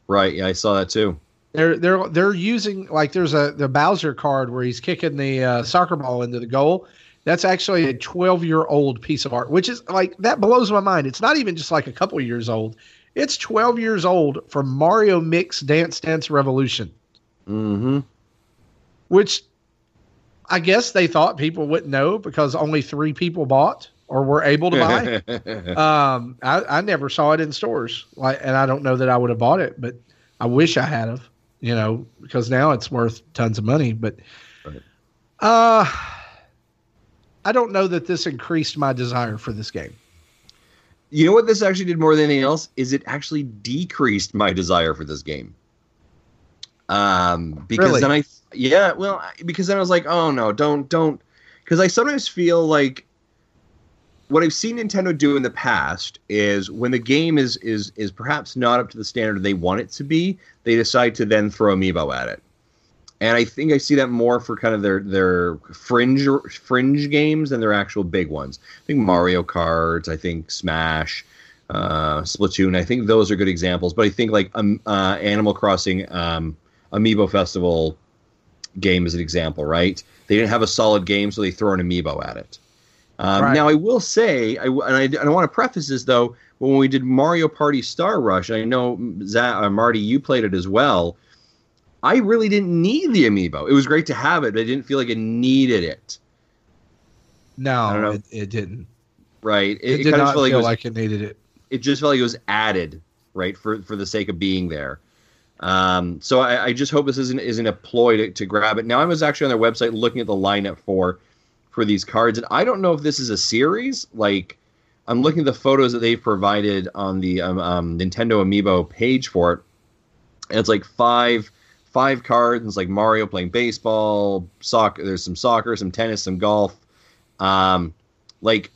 Right. Yeah, I saw that too. They're they're they're using like there's a the Bowser card where he's kicking the uh, soccer ball into the goal. That's actually a 12 year old piece of art, which is like that blows my mind. It's not even just like a couple years old. It's 12 years old from Mario Mix Dance Dance Revolution, Mm-hmm. which I guess they thought people wouldn't know because only three people bought or were able to buy. um, I, I never saw it in stores, like, and I don't know that I would have bought it, but I wish I had have, you know, because now it's worth tons of money. But, Right. uh, I don't know that this increased my desire for this game. you know what this actually did more than anything else is it actually decreased my desire for this game. Um, because Really? then I, yeah, well, because then I was like, oh no, don't, don't, because I sometimes feel like what I've seen Nintendo do in the past is when the game is is is perhaps not up to the standard they want it to be, they decide to then throw amiibo at it. And I think I see that more for kind of their their fringe fringe games than their actual big ones. I think Mario Karts, I think Smash, uh, Splatoon. I think those are good examples. But I think like um, uh, Animal Crossing um, Amiibo Festival game as an example, right? They didn't have a solid game, so they throw an amiibo at it. Um, Right. Now, I will say, I, and I, and I want to preface this though, when we did Mario Party Star Rush, I know Za uh, Marty, you played it as well. I really didn't need the amiibo. It was great to have it, but I didn't feel like it needed it. No, it, it didn't. Right? It, did kinda not felt like it feel was like it needed it. it just felt like it was added, right, for for the sake of being there. Um, so I, I just hope this isn't isn't a ploy to, to grab it. Now I was actually on their website looking at the lineup for for these cards, and I don't know if this is a series. Like I'm looking at the photos that they've provided on the um, um, Nintendo Amiibo page for it, and it's like five five cards. It's like Mario playing baseball, soccer. There's some soccer, some tennis, some golf. Um, like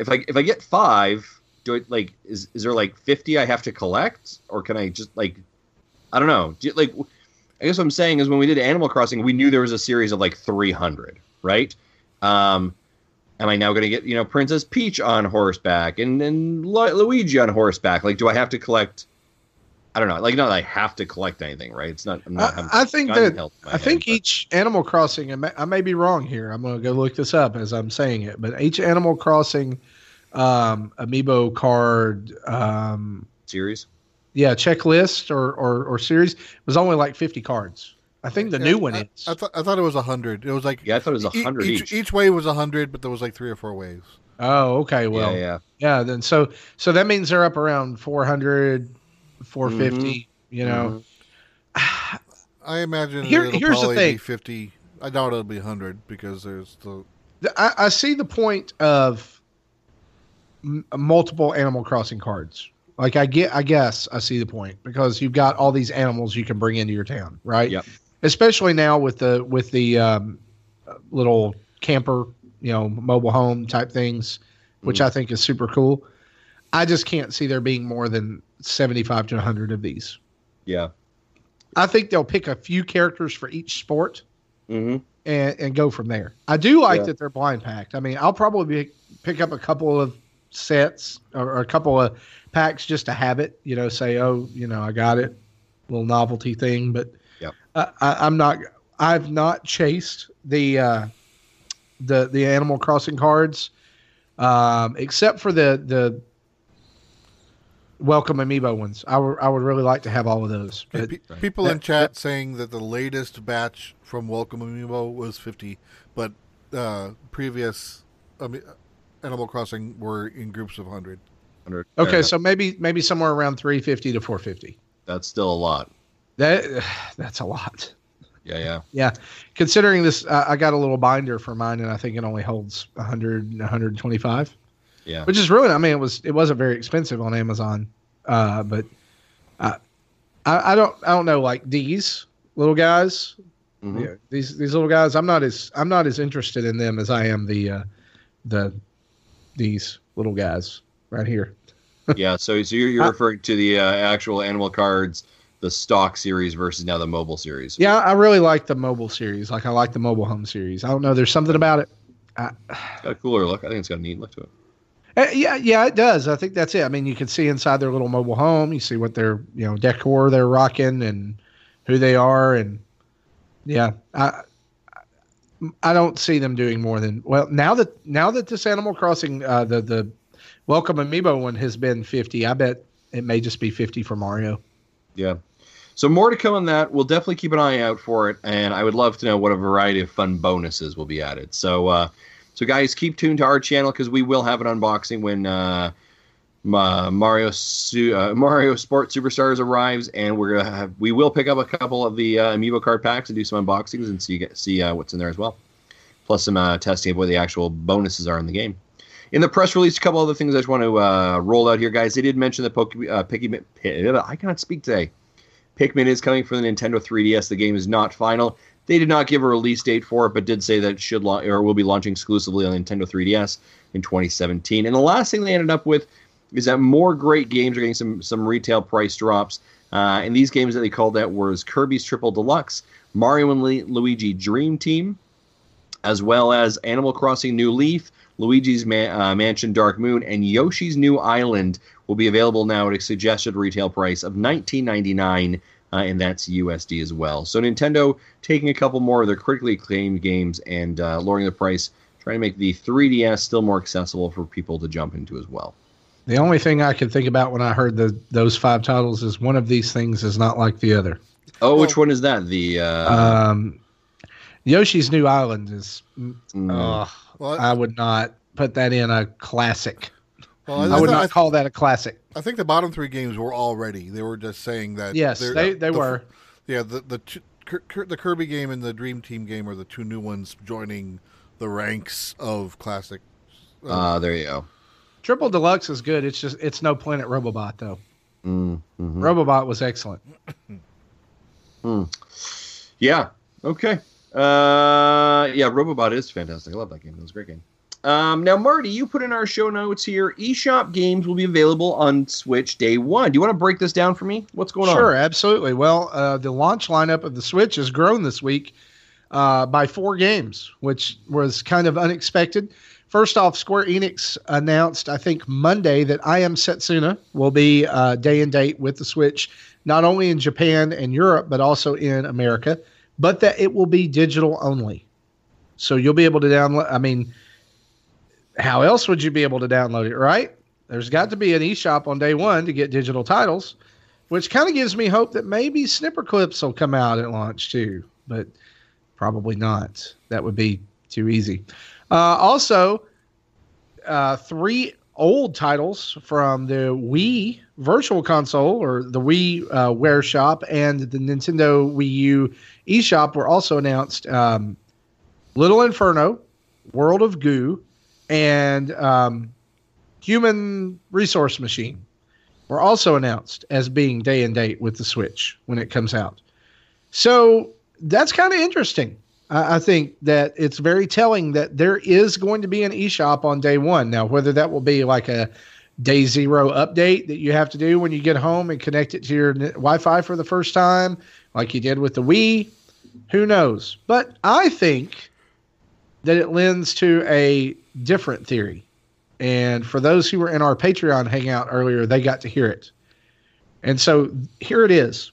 if I if I get five, do it like is is there like fifty I have to collect, or can I just like I don't know. Do like I guess what I'm saying is when we did Animal Crossing, we knew there was a series of like 300, right? Um, am I now going to get you know Princess Peach on horseback and Lu- Luigi on horseback? Like, do I have to collect? I don't know. Like, not that I have to collect anything, right? It's not. I'm not. I, having I think that held to my I head, think but- each Animal Crossing, I may, I may be wrong here. I'm going to go look this up as I'm saying it, but each Animal Crossing um, amiibo card, um, series. Yeah, checklist or, or or series was only like 50 cards. I think the Yeah, new one I, is. I, thought I thought it was hundred. It was like Yeah, I thought it was e- hundred each, each. each wave was hundred, but there was like three or four waves. oh, okay. Well, yeah, yeah, yeah. Then so so that means they're up around 400, 450. Mm-hmm. You know, I imagine Here- it'll here's the thing. be fifty. I doubt it'll be hundred because there's the The- I, I see the point of m- multiple Animal Crossing cards. Like I get, I guess I see the point because you've got all these animals you can bring into your town, right? Yep. Especially now with the with the um, little camper, you know, mobile home type things, which I think is super cool. I just can't see there being more than seventy five to hundred of these. yeah. I think they'll pick a few characters for each sport Mm-hmm. and, and go from there. I do like Yeah. that they're blind packed. I mean, I'll probably be, pick up a couple of sets or, or a couple of packs just to have it. You know, say, oh, you know, I got it, little novelty thing. But Yep. I, I, I'm not. I've not chased the uh, the the Animal Crossing cards, um, except for the the welcome amiibo ones. I would I would really like to have all of those. But pe- people in that- chat saying that the latest batch from Welcome Amiibo was 50, but uh, previous, I mean, Animal Crossing were in groups of hundred. 100. Okay, so maybe maybe somewhere around 350 to 450. That's still a lot. That that's a lot. Yeah, yeah. Yeah, considering this, uh, I got a little binder for mine, and I think it only holds 100, 125. Yeah. which is really, I mean, it was it wasn't very expensive on Amazon, uh, but I, I I don't I don't know like these little guys, Mhm. yeah, these these little guys. I'm not as I'm not as interested in them as I am the uh, the these little guys right here. yeah. So, so you're, you're referring to the uh, actual animal cards, the stock series versus now the mobile series. Yeah, I really like the mobile series. Like I like the mobile home series. I don't know. There's something about it. I, It's got a cooler look. I think it's got a neat look to it. Uh, yeah, yeah, it does. I think that's it. I mean, you can see inside their little mobile home. You see what their you know decor they're rocking and who they are, and yeah, I I don't see them doing more than well now that now that this Animal Crossing uh, the the Welcome Amiibo one has been fifty. I bet it may just be fifty for Mario. Yeah. So more to come on that. We'll definitely keep an eye out for it, and I would love to know what a variety of fun bonuses will be added. So, uh, so guys, keep tuned to our channel because we will have an unboxing when uh, Ma- Mario uh, Mario Sport Superstars arrives, and we're gonna have we will pick up a couple of the uh, amiibo card packs and do some unboxings and see see uh, what's in there as well, plus some uh, testing of what the actual bonuses are in the game. In the press release, a couple other things I just want to uh, roll out here, guys. They did mention that Poke- uh, Pikmin. I cannot speak today. Pikmin is coming for the Nintendo 3DS. The game is not final. They did not give a release date for it, but did say that it should la- or will be launching exclusively on Nintendo 3DS in 2017. And the last thing they ended up with is that more great games are getting some some retail price drops. Uh, and these games that they called out was Kirby's Triple Deluxe, Mario and Lu- Luigi Dream Team, as well as Animal Crossing New Leaf, Luigi's uh, Mansion Dark Moon, and Yoshi's New Island will be available now at a suggested retail price of $19.99, uh, and that's USD as well. So Nintendo taking a couple more of their critically acclaimed games and uh, lowering the price, trying to make the 3DS still more accessible for people to jump into as well. The only thing I could think about when I heard the those five titles is one of these things is not like the other. Oh, which one is that? The uh, Um, Yoshi's New Island is. mm, ugh, Well, I would not put that in a classic. well, I would I, not call that a classic. I think the bottom three games were already. They were just saying that. Yes, they're- they, they the- were. Yeah, the the two, Kir- Kir- the Kirby game and the Dream Team game are the two new ones joining the ranks of classic. uh, uh, there you go. Triple Deluxe is good. It's just it's no Planet Robobot though. Mm, mhm. Robobot was excellent. Yeah. Okay. Uh, yeah, Robobot is fantastic. I love that game. It was a great game. Um, now, Marty, you put in our show notes here. eShop games will be available on Switch day one. Do you want to break this down for me? What's going Sure, on? Sure, absolutely. Well, uh, the launch lineup of the Switch has grown this week uh, by four games, which was kind of unexpected. First off, Square Enix announced, I think Monday, that I Am Setsuna will be uh, day and date with the Switch, not only in Japan and Europe, but also in America, but that it will be digital only. So you'll be able to download. I mean, how else would you be able to download it, right? There's got to be an eShop on day one to get digital titles which kind of gives me hope that maybe Snipperclips will come out at launch too, but probably not. That would be too easy. Uh, also, uh, three old titles from the Wii Virtual Console or the Wii uh, Ware Shop and the Nintendo Wii U eShop were also announced. Um, Little Inferno, World of Goo, and um, Human Resource Machine were also announced as being day and date with the Switch when it comes out. So that's kind of interesting. I, think that it's very telling that there is going to be an eShop on day one. Now, whether that will be like a day zero update that you have to do when you get home and connect it to your Wi-Fi for the first time, like you did with the Wii, who knows? But I think that it lends to a different theory. And for those who were in our Patreon hangout earlier, they got to hear it. And so here it is.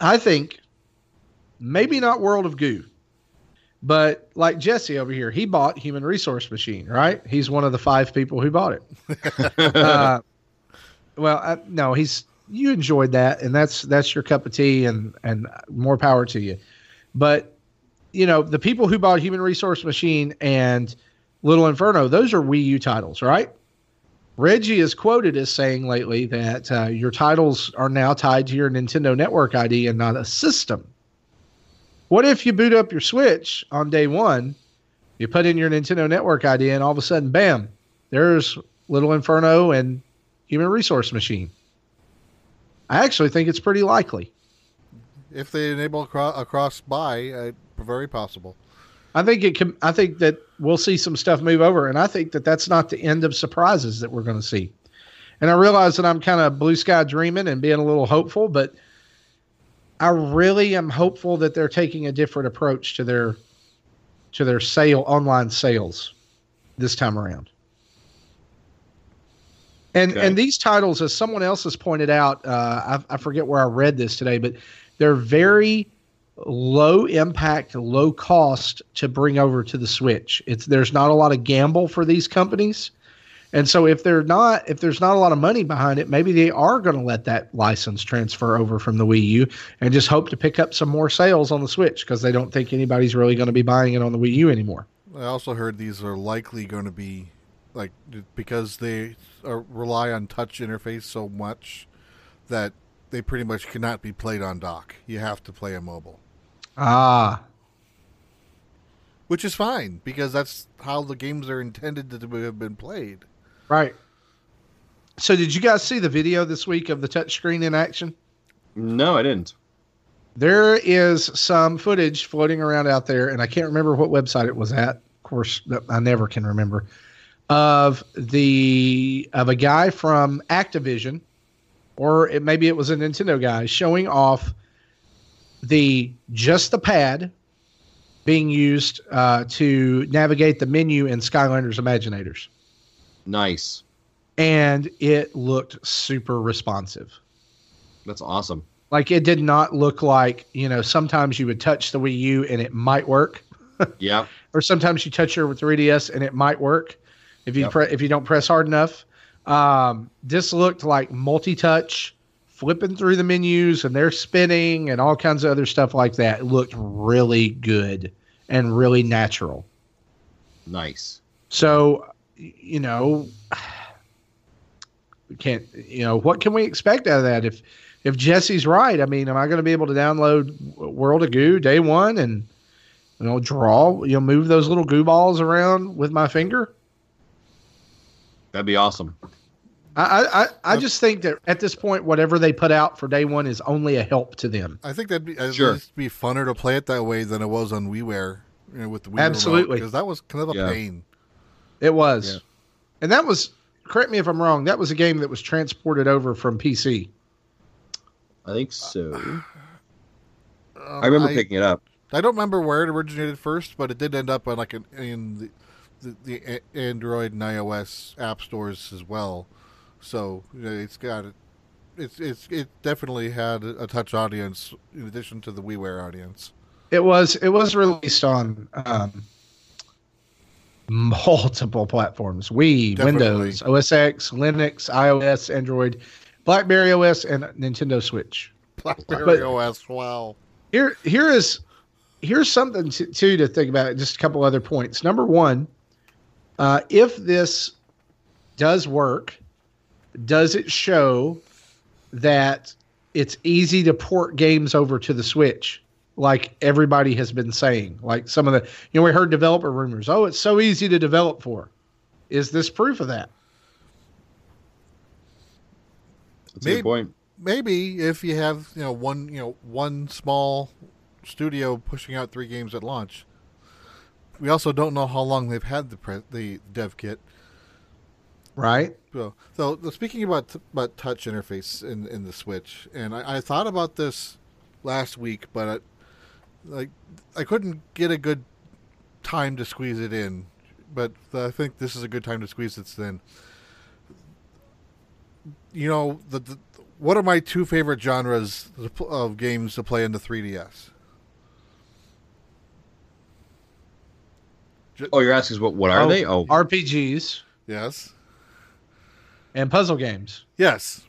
I think maybe not World of Goo, but like Jesse over here, he bought Human Resource Machine, right? He's one of the five people who bought it. uh, well, uh, no, he's you enjoyed that, and that's that's your cup of tea, and and more power to you. But you know, the people who bought Human Resource Machine and Little Inferno, those are Wii U titles, right? Reggie is quoted as saying lately that uh, your titles are now tied to your Nintendo Network ID and not a system. What if you boot up your Switch on day one, you put in your Nintendo Network ID, and all of a sudden, bam, there's Little Inferno and Human Resource Machine? I actually think it's pretty likely. If they enable a cross buy, uh, very possible. I think it can. I think that we'll see some stuff move over, and I think that that's not the end of surprises that we're going to see. And I realize that I'm kind of blue sky dreaming and being a little hopeful, but I really am hopeful that they're taking a different approach to their to their sale online sales this time around. And Okay. and these titles, as someone else has pointed out, uh, I, I forget where I read this today, but they're very low impact, low cost to bring over to the Switch. It's there's not a lot of gamble for these companies. And so if they're not if there's not a lot of money behind it, maybe they are going to let that license transfer over from the Wii U and just hope to pick up some more sales on the Switch because they don't think anybody's really going to be buying it on the Wii U anymore. I also heard these are likely going to be like because they are, rely on touch interface so much that they pretty much cannot be played on dock. You have to play a mobile, Ah, which is fine because that's how the games are intended to have been played. Right. So did you guys see the video this week of the touchscreen in action? No, I didn't. There is some footage floating around out there, and I can't remember what website it was at. Of course, I never can remember. Of the of a guy from Activision, or it, maybe it was a Nintendo guy showing off the just the pad being used uh, to navigate the menu in Skylanders Imaginators, Nice. and it looked super responsive. That's awesome. Like it did not look like, you know, sometimes you would touch the Wii U and it might work, Yeah. or sometimes you touch your 3DS and it might work if you Yep. pre- if you don't press hard enough. Um, this looked like multi-touch, flipping through the menus and they're spinning and all kinds of other stuff like that. It looked really good and really natural. Nice. So, you know, we can't, you know, what can we expect out of that? If, if Jesse's right, I mean, am I going to be able to download World of Goo day one and, you know, draw, you know, move those little goo balls around with my finger? That'd be awesome. I, I, I- I just think that at this point, whatever they put out for day one is only a help to them. I think that'd be at Sure. least be funner to play it that way than it was on WiiWare you know, with the Wii Absolutely. because that was kind of a Yeah. pain. It was. Yeah. And that was, correct me if I'm wrong, that was a game that was transported over from PC. I think so. Um, I remember I, picking it up. I don't remember where it originated first, but it did end up on like an, in the, the the Android and iOS app stores as well. So you know, it's got it. It's it's it definitely had a touch audience in addition to the WiiWare audience. It was it was released on um, multiple platforms: Wii, Definitely. Windows, OS X, Linux, iOS, Android, BlackBerry OS, and Nintendo Switch. BlackBerry But- OS. Wow. Here here is here's something to, too to think about. Just a couple other points. Number one, uh, if this does work, does it show that it's easy to port games over to the Switch? Like everybody has been saying, like some of the, you know, we heard developer rumors. Oh, it's so easy to develop for. Is this proof of that? That's a Maybe- good point. Maybe if you have you know one you know one small studio pushing out three games at launch. We also don't know how long they've had the pre- the dev kit. Right? So, so speaking about about touch interface in in the Switch, and I, I thought about this last week, but I, like I couldn't get a good time to squeeze it in. But I think this is a good time to squeeze it in. You know, the, the what are my two favorite genres of games to play in the 3DS? Oh, you're asking what what are Oh, they? Oh, RPGs Yes. and puzzle games. Yes,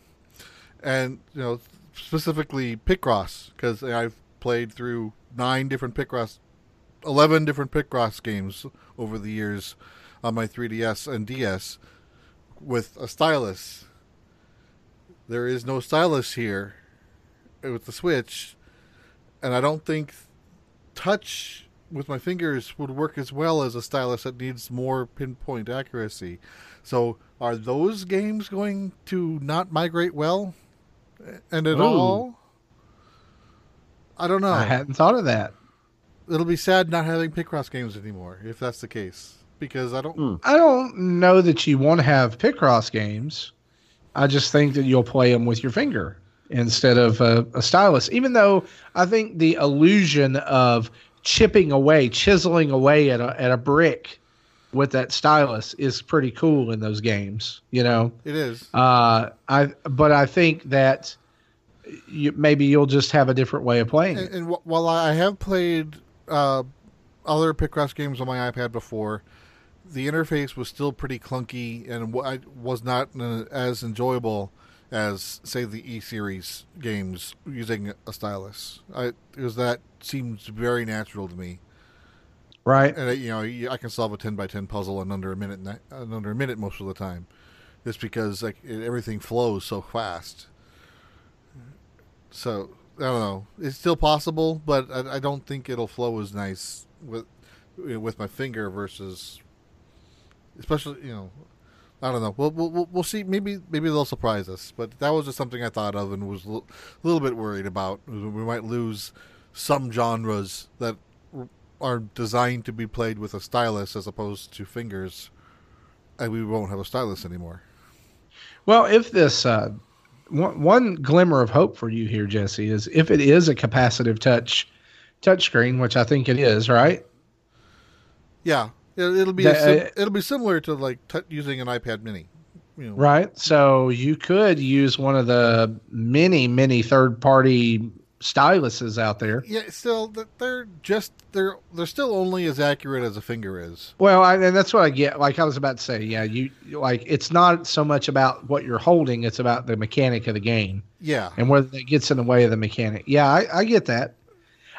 and you know specifically Picross because I've played through nine different Picross eleven different Picross games over the years on my 3DS and DS with a stylus. There is no stylus here with the Switch, and I don't think touch with my fingers would work as well as a stylus that needs more pinpoint accuracy. So, are those games going to not migrate well? And at all? I don't know. I hadn't thought of that. It'll be sad not having Picross games anymore if that's the case. Because I don't. Hmm. I don't know that you want to have Picross games. I just think that you'll play them with your finger instead of a, a stylus. Even though I think the illusion of chipping away, chiseling away at a at a brick with that stylus is pretty cool in those games. You know, It is. uh, I but I think that you, maybe you'll just have a different way of playing And, and wh- while I have played uh, other Picross games on my iPad before, the interface was still pretty clunky and I was not as enjoyable as, say, the E series games using a stylus. I because that seems very natural to me, Right? and uh, you know I can solve a ten by ten puzzle in under a minute, in under a minute most of the time, just because like it, everything flows so fast. So I don't know. It's still possible, but I, I don't think it'll flow as nice with with my finger versus, especially you know, I don't know. We'll we'll, we'll- see. Maybe maybe they'll surprise us. But that was just something I thought of and was a little, little bit worried about. We might lose some genres that are designed to be played with a stylus as opposed to fingers, and we won't have a stylus anymore. Well, if this uh, one, one glimmer of hope for you here, Jesse, is if it is a capacitive touch touchscreen, which I think it is, right? Yeah, it, it'll be a sim- uh, it'll be similar to like t- using an iPad Mini. You know, Right. So you could use one of the many, many third party styluses out there. Yeah, still they're just they're they're still only as accurate as a finger is. Well, I, and that's what I get. Like I was about to say, yeah, you like it's not so much about what you're holding; it's about the mechanic of the game. Yeah, and whether that gets in the way of the mechanic. Yeah, I, I get that.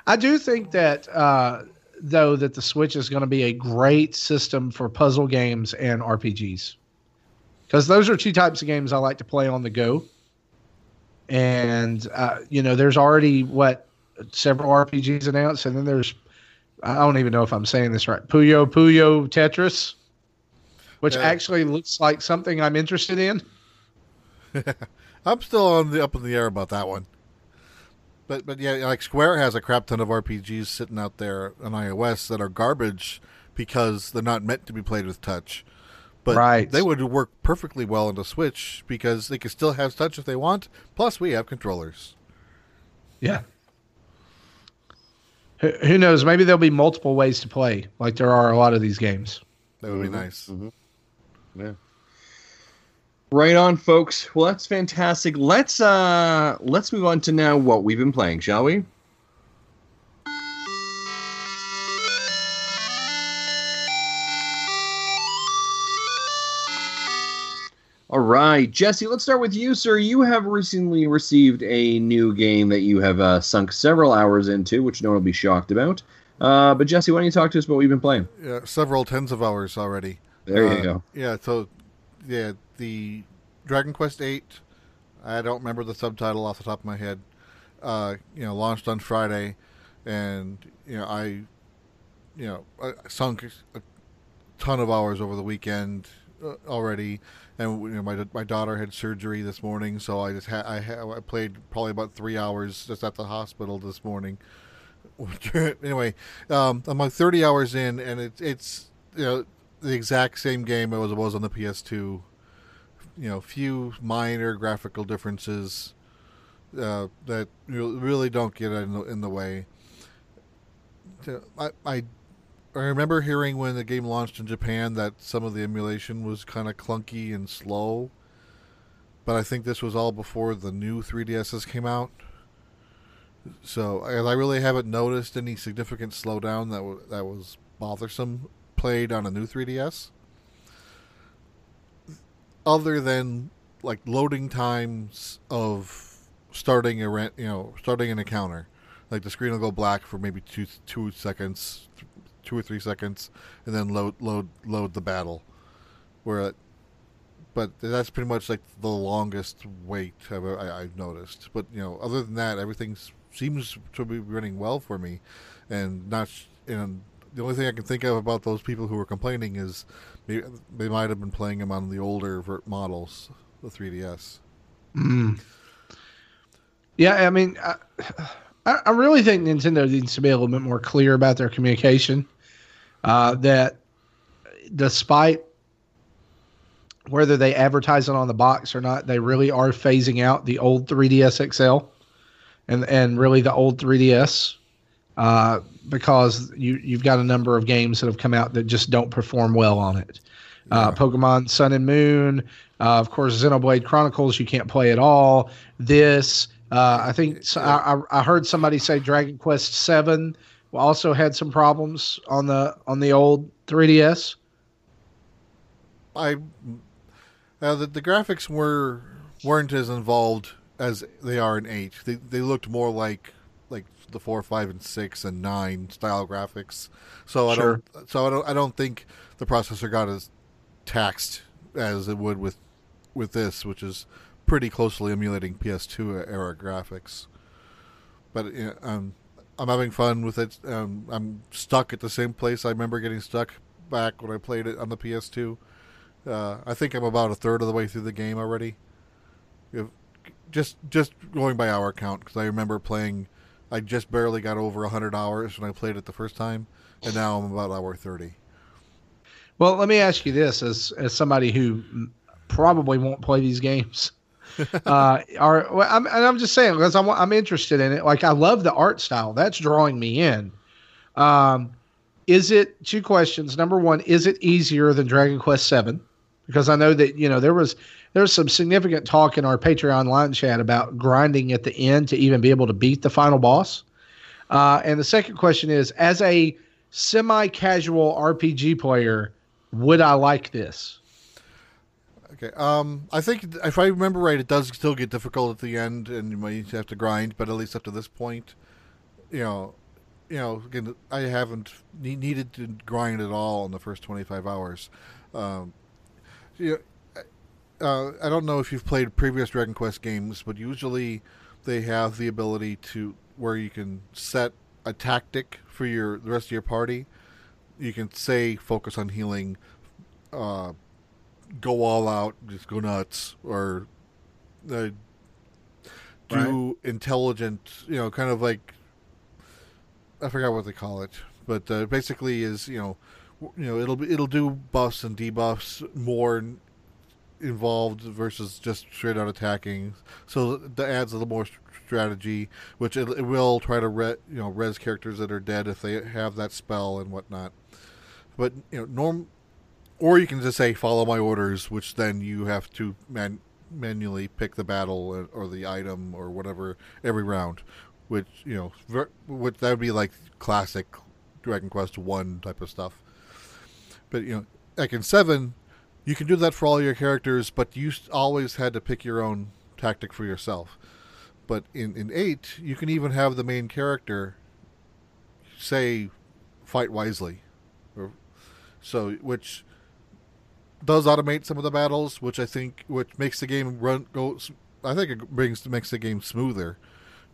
I do think that uh, though that the Switch is going to be a great system for puzzle games and RPGs because those are two types of games I like to play on the go. And uh, you know, there's already what several RPGs announced, and then there's I don't even know if I'm saying this right. Puyo Puyo Tetris, which Yeah. actually looks like something I'm interested in. I'm still on the up in the air about that one. But but yeah, like Square has a crap ton of RPGs sitting out there on iOS that are garbage because they're not meant to be played with touch. But Right. they would work perfectly well on the Switch because they could still have touch if they want. Plus, we have controllers. Yeah. Who, who knows? Maybe there'll be multiple ways to play, like there are a lot of these games. That would be nice. mhm. Yeah. Right on, folks. Well, that's fantastic. Let's uh let's move on to now what we've been playing, shall we? All right, Jesse, let's start with you, sir. You have recently received a new game that you have uh, sunk several hours into, which no one will be shocked about. Uh, but Jesse, why don't you talk to us about what you've been playing? Yeah, several tens of hours already. There you Uh, go. Yeah, so yeah, the Dragon Quest Eight. I don't remember the subtitle off the top of my head. Uh, you know, launched on Friday, and you know, I, you know, I sunk a ton of hours over the weekend uh, already, and you know, my my daughter had surgery this morning, so I just had I ha- I played probably about three hours just at the hospital this morning. anyway, um, I'm like 30 hours in, and it's it's you know the exact same game as it was on the PS2. You know, few minor graphical differences uh, that really don't get in the, in the way. I, I I remember hearing when the game launched in Japan that some of the emulation was kind of clunky and slow, but I think this was all before the new 3DSs came out. So I really haven't noticed any significant slowdown that w- that was bothersome played on a new 3DS. Other than like loading times of starting a rent, you know, starting an encounter, like the screen will go black for maybe two two seconds, two or three seconds, and then load load load the battle. Where, but that's pretty much like the longest wait I've, I, I've noticed. But you know, other than that, everything seems to be running well for me, and not and the only thing I can think of about those people who were complaining is maybe they might have been playing them on the older models, the 3DS. Mm. Yeah, I mean, I, I, really think Nintendo needs to be a little bit more clear about their communication. Uh, that despite whether they advertise it on the box or not, they really are phasing out the old 3DS XL and and really the old 3DS uh, because you you've got a number of games that have come out that just don't perform well on it. Uh, Pokemon Sun and Moon, uh, of course, Xenoblade Chronicles you can't play at all. This uh, I think so, I, I heard somebody say Dragon Quest Seven also had some problems on the on the old 3DS. I uh, the, the graphics were weren't as involved as they are in eight. They they looked more like like the four, five, and six and nine style graphics. So I sure. don't so I don't I don't think the processor got as taxed as it would with with this, which is pretty closely emulating PS2 era graphics. But um, I'm having fun with it. Um, I'm stuck at the same place I remember getting stuck back when I played it on the PS2. Uh, I think I'm about a third of the way through the game already. If, just just going by hour count because I remember playing. I just barely got over hundred hours when I played it the first time, and now I'm about hour thirty. Well, let me ask you this: as as somebody who probably won't play these games, uh, are well, I'm, and I'm just saying because I'm I'm interested in it. Like I love the art style; that's drawing me in. Um, is it two questions? Number one, is it easier than Dragon Quest Seven? Because I know that you know there was there's some significant talk in our Patreon line chat about grinding at the end to even be able to beat the final boss. Uh, and the second question is, as a semi-casual RPG player, would I like this? Okay. Um, I think if I remember right, it does still get difficult at the end, and you might have to grind. But at least up to this point, you know, you know, again, I haven't needed to grind at all in the first twenty five hours. Um, you know, uh, I don't know if you've played previous Dragon Quest games, but usually they have the ability to where you can set a tactic for your the rest of your party. You can say focus on healing, uh, go all out, just go nuts, or uh, do right. intelligent, you know, kind of like I forgot what they call it, but uh, basically is you know, you know it'll it'll do buffs and debuffs more involved versus just straight out attacking. So that adds a little more strategy, which it, it will try to re, you know res characters that are dead if they have that spell and whatnot. But you know, norm, or you can just say follow my orders, which then you have to man, manually pick the battle or the item or whatever every round. Which you know, ver, which that would be like classic Dragon Quest One type of stuff. But you know, like in seven, you can do that for all your characters, but you always had to pick your own tactic for yourself. But in, in 8, you can even have the main character say, fight wisely. Or, so, which does automate some of the battles, which I think, which makes the game run, go, I think it brings, makes the game smoother.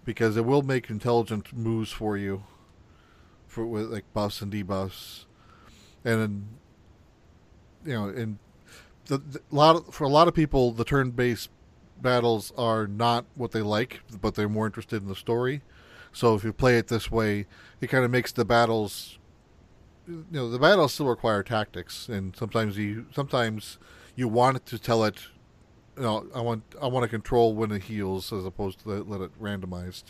Because it will make intelligent moves for you, for with like buffs and debuffs, and you know, and the, the lot of, for a lot of people, the turn-based battles are not what they like, but they're more interested in the story. So if you play it this way, it kind of makes the battles. You know, the battles still require tactics, and sometimes you sometimes you want to tell it. You know, I want I want to control when it heals as opposed to let it randomized.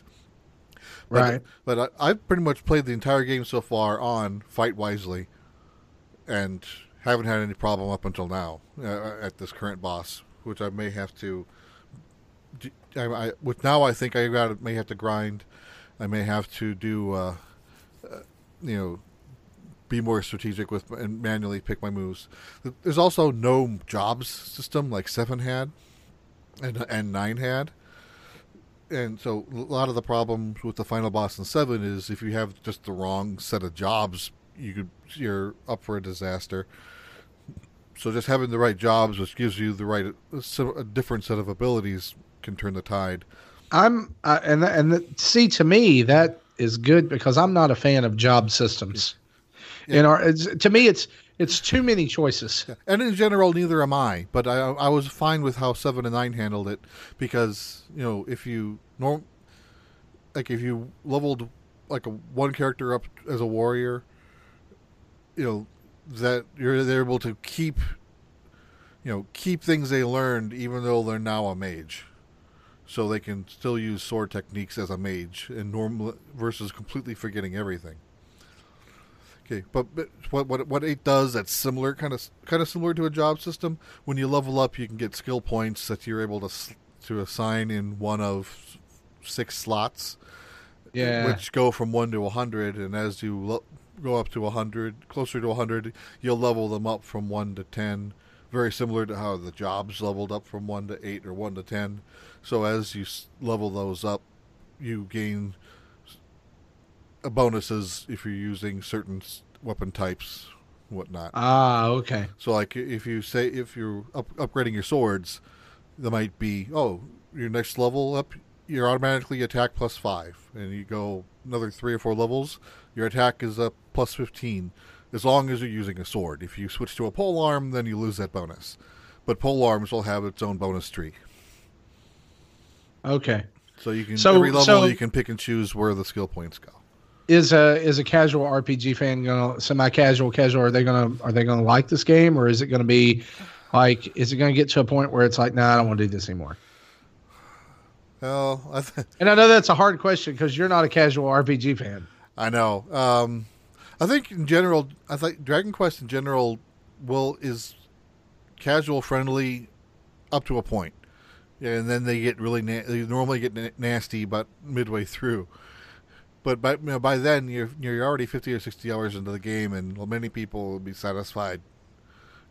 But, right. But I, I've pretty much played the entire game so far on fight wisely, and haven't had any problem up until now uh, at this current boss, which I may have to. I, I with now I think I got may have to grind. I may have to do, uh, uh, you know, be more strategic with and manually pick my moves. There's also no jobs system like seven had, and and nine had. And so a lot of the problems with the final boss in seven is if you have just the wrong set of jobs you could you're up for a disaster. So just having the right jobs, which gives you the right a different set of abilities, can turn the tide. I'm uh, and and the, see to me that is good because I'm not a fan of job systems. Yeah. In our, to me, it's it's too many choices. Yeah. And in general, neither am I. But I I was fine with how seven and nine handled it because you know if you norm like if you leveled like a one character up as a warrior, you know that you're they're able to keep you know keep things they learned even though they're now a mage so they can still use sword techniques as a mage and normal versus completely forgetting everything. Okay, but, but what what what it does that's similar, kind of kind of similar to a job system. When you level up, you can get skill points that you're able to to assign in one of six slots. Eh, yeah, which go from one to a hundred, and as you lo- go up to a hundred, closer to a hundred, you'll level them up from one to ten. Very similar to how the jobs leveled up from one to eight or one to ten. So as you level those up, you gain bonuses if you're using certain weapon types, whatnot. Ah, okay. So like if you say if you're up, upgrading your swords, there might be oh your next level up, you're automatically attack plus five, and you go another three or four levels, your attack is up plus fifteen, as long as you're using a sword. If you switch to a pole arm, then you lose that bonus. But pole arms will have its own bonus tree. Okay. So you can so, every level so you can pick and choose where the skill points go. Is a is a casual RPG fan gonna semi casual casual are they gonna are they gonna like this game or is it gonna be like is it gonna get to a point where it's like nah I don't want to do this anymore? Well, I th- and I know that's a hard question because you're not a casual RPG fan. I know. Um, I think in general, I think Dragon Quest in general will is casual friendly up to a point and then they get really na- they normally get na- nasty, but midway through. But by you know, by then you're you're already fifty or sixty hours into the game, and well, many people will be satisfied.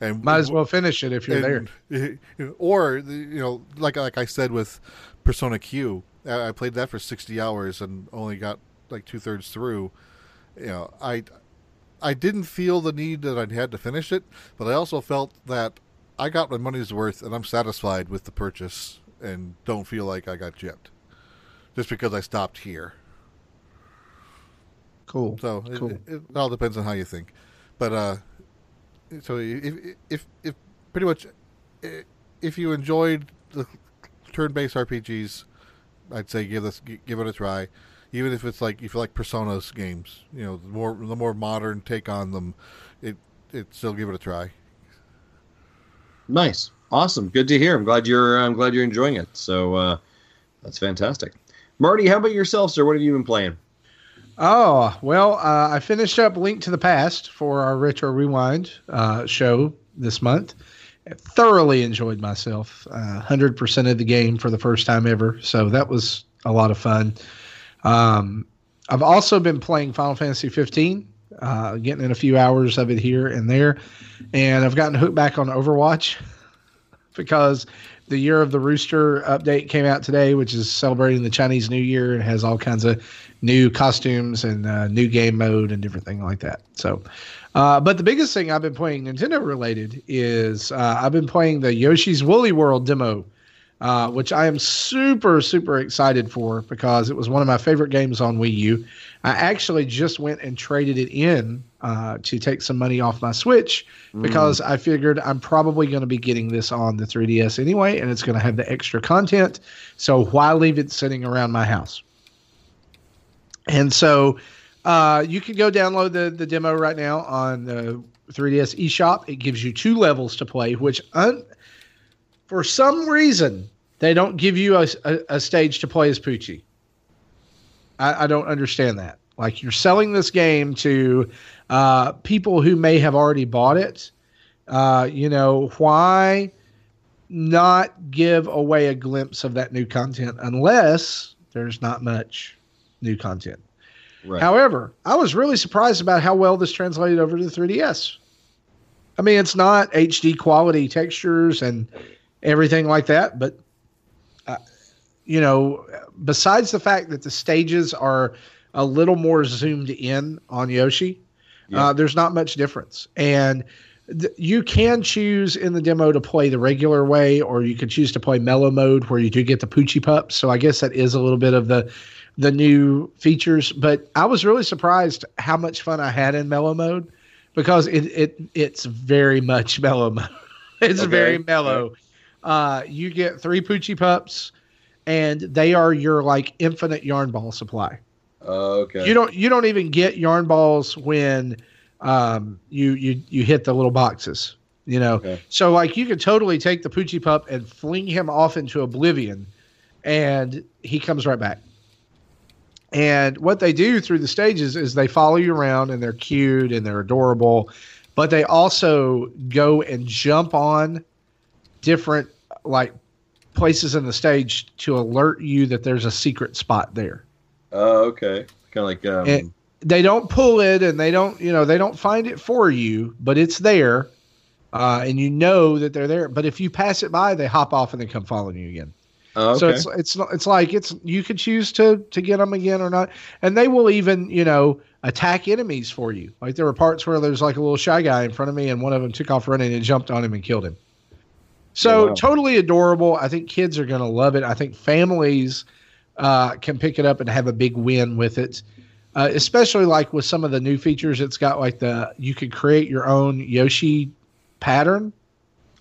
And might as well finish it if you're and, there. Or you know, like like I said with Persona Q, I played that for sixty hours and only got like two thirds through. You know, I I didn't feel the need that I'd had to finish it, but I also felt that I got my money's worth, and I'm satisfied with the purchase, and don't feel like I got gypped, just because I stopped here. Cool. So cool. It, it, all depends on how you think, but uh, so if if if pretty much if you enjoyed the turn-based RPGs, I'd say give this give it a try. Even if it's like if you like Persona's games, you know, the more the more modern take on them, it it still give it a try. Nice, awesome, good to hear. I'm glad you're I'm glad you're enjoying it. So uh, that's fantastic. Marty, how about yourself, sir? What have you been playing? Oh well, uh, I finished up Link to the Past for our Retro Rewind uh, show this month. I thoroughly enjoyed myself. Uh, hundred percent of the game for the first time ever, so that was a lot of fun. Um, I've also been playing Final Fantasy 15 uh, getting in a few hours of it here and there. And I've gotten hooked back on Overwatch because the Year of the Rooster update came out today, which is celebrating the Chinese New Year and has all kinds of new costumes and uh, new game mode and different thing like that. So, uh, but the biggest thing I've been playing Nintendo related is uh, I've been playing the Yoshi's Woolly World demo uh, which I am super, super excited for because it was one of my favorite games on Wii U. I actually just went and traded it in uh, to take some money off my Switch mm. because I figured I'm probably going to be getting this on the 3DS anyway, and it's going to have the extra content. So why leave it sitting around my house? And so uh, you can go download the, the demo right now on the 3DS eShop. It gives you two levels to play, which un- for some reason, they don't give you a, a, a stage to play as Poochy. I, I, don't understand that. Like you're selling this game to uh, people who may have already bought it. Uh, you know why not give away a glimpse of that new content unless there's not much new content. Right. However, I was really surprised about how well this translated over to the 3DS. I mean, it's not HD quality textures and everything like that. But uh, you know, besides the fact that the stages are a little more zoomed in on Yoshi, Yeah. Uh, there's not much difference, and th- you can choose in the demo to play the regular way, or you can choose to play mellow mode, where you do get the Poochy pups. So I guess that is a little bit of the the new features. But I was really surprised how much fun I had in mellow mode because it it it's very much mellow mode. it's Okay. very mellow. Uh, you get three Poochy pups, and they are your like infinite yarn ball supply. Oh, okay. You don't you don't even get yarn balls when um, you you you hit the little boxes. You know, Okay. so like you could totally take the Poochy pup and fling him off into oblivion, and he comes right back. And what they do through the stages is they follow you around and they're cute and they're adorable, but they also go and jump on different like places in the stage to alert you that there's a secret spot there. Oh, okay. Kind of like um, And they don't pull it and they don't, you know, they don't find it for you, but it's there. Uh, and you know that they're there. But if you pass it by, they hop off and they come following you again. oh, okay. So it's it's it's like it's you could choose to to get them again or not, and they will even you know attack enemies for you. Like there were parts where there's like a little shy guy in front of me, and one of them took off running and jumped on him and killed him. So Oh, wow. totally adorable. I think kids are going to love it. I think families uh, can pick it up and have a big win with it. Uh, especially like with some of the new features, it's got like the you could create your own Yoshi pattern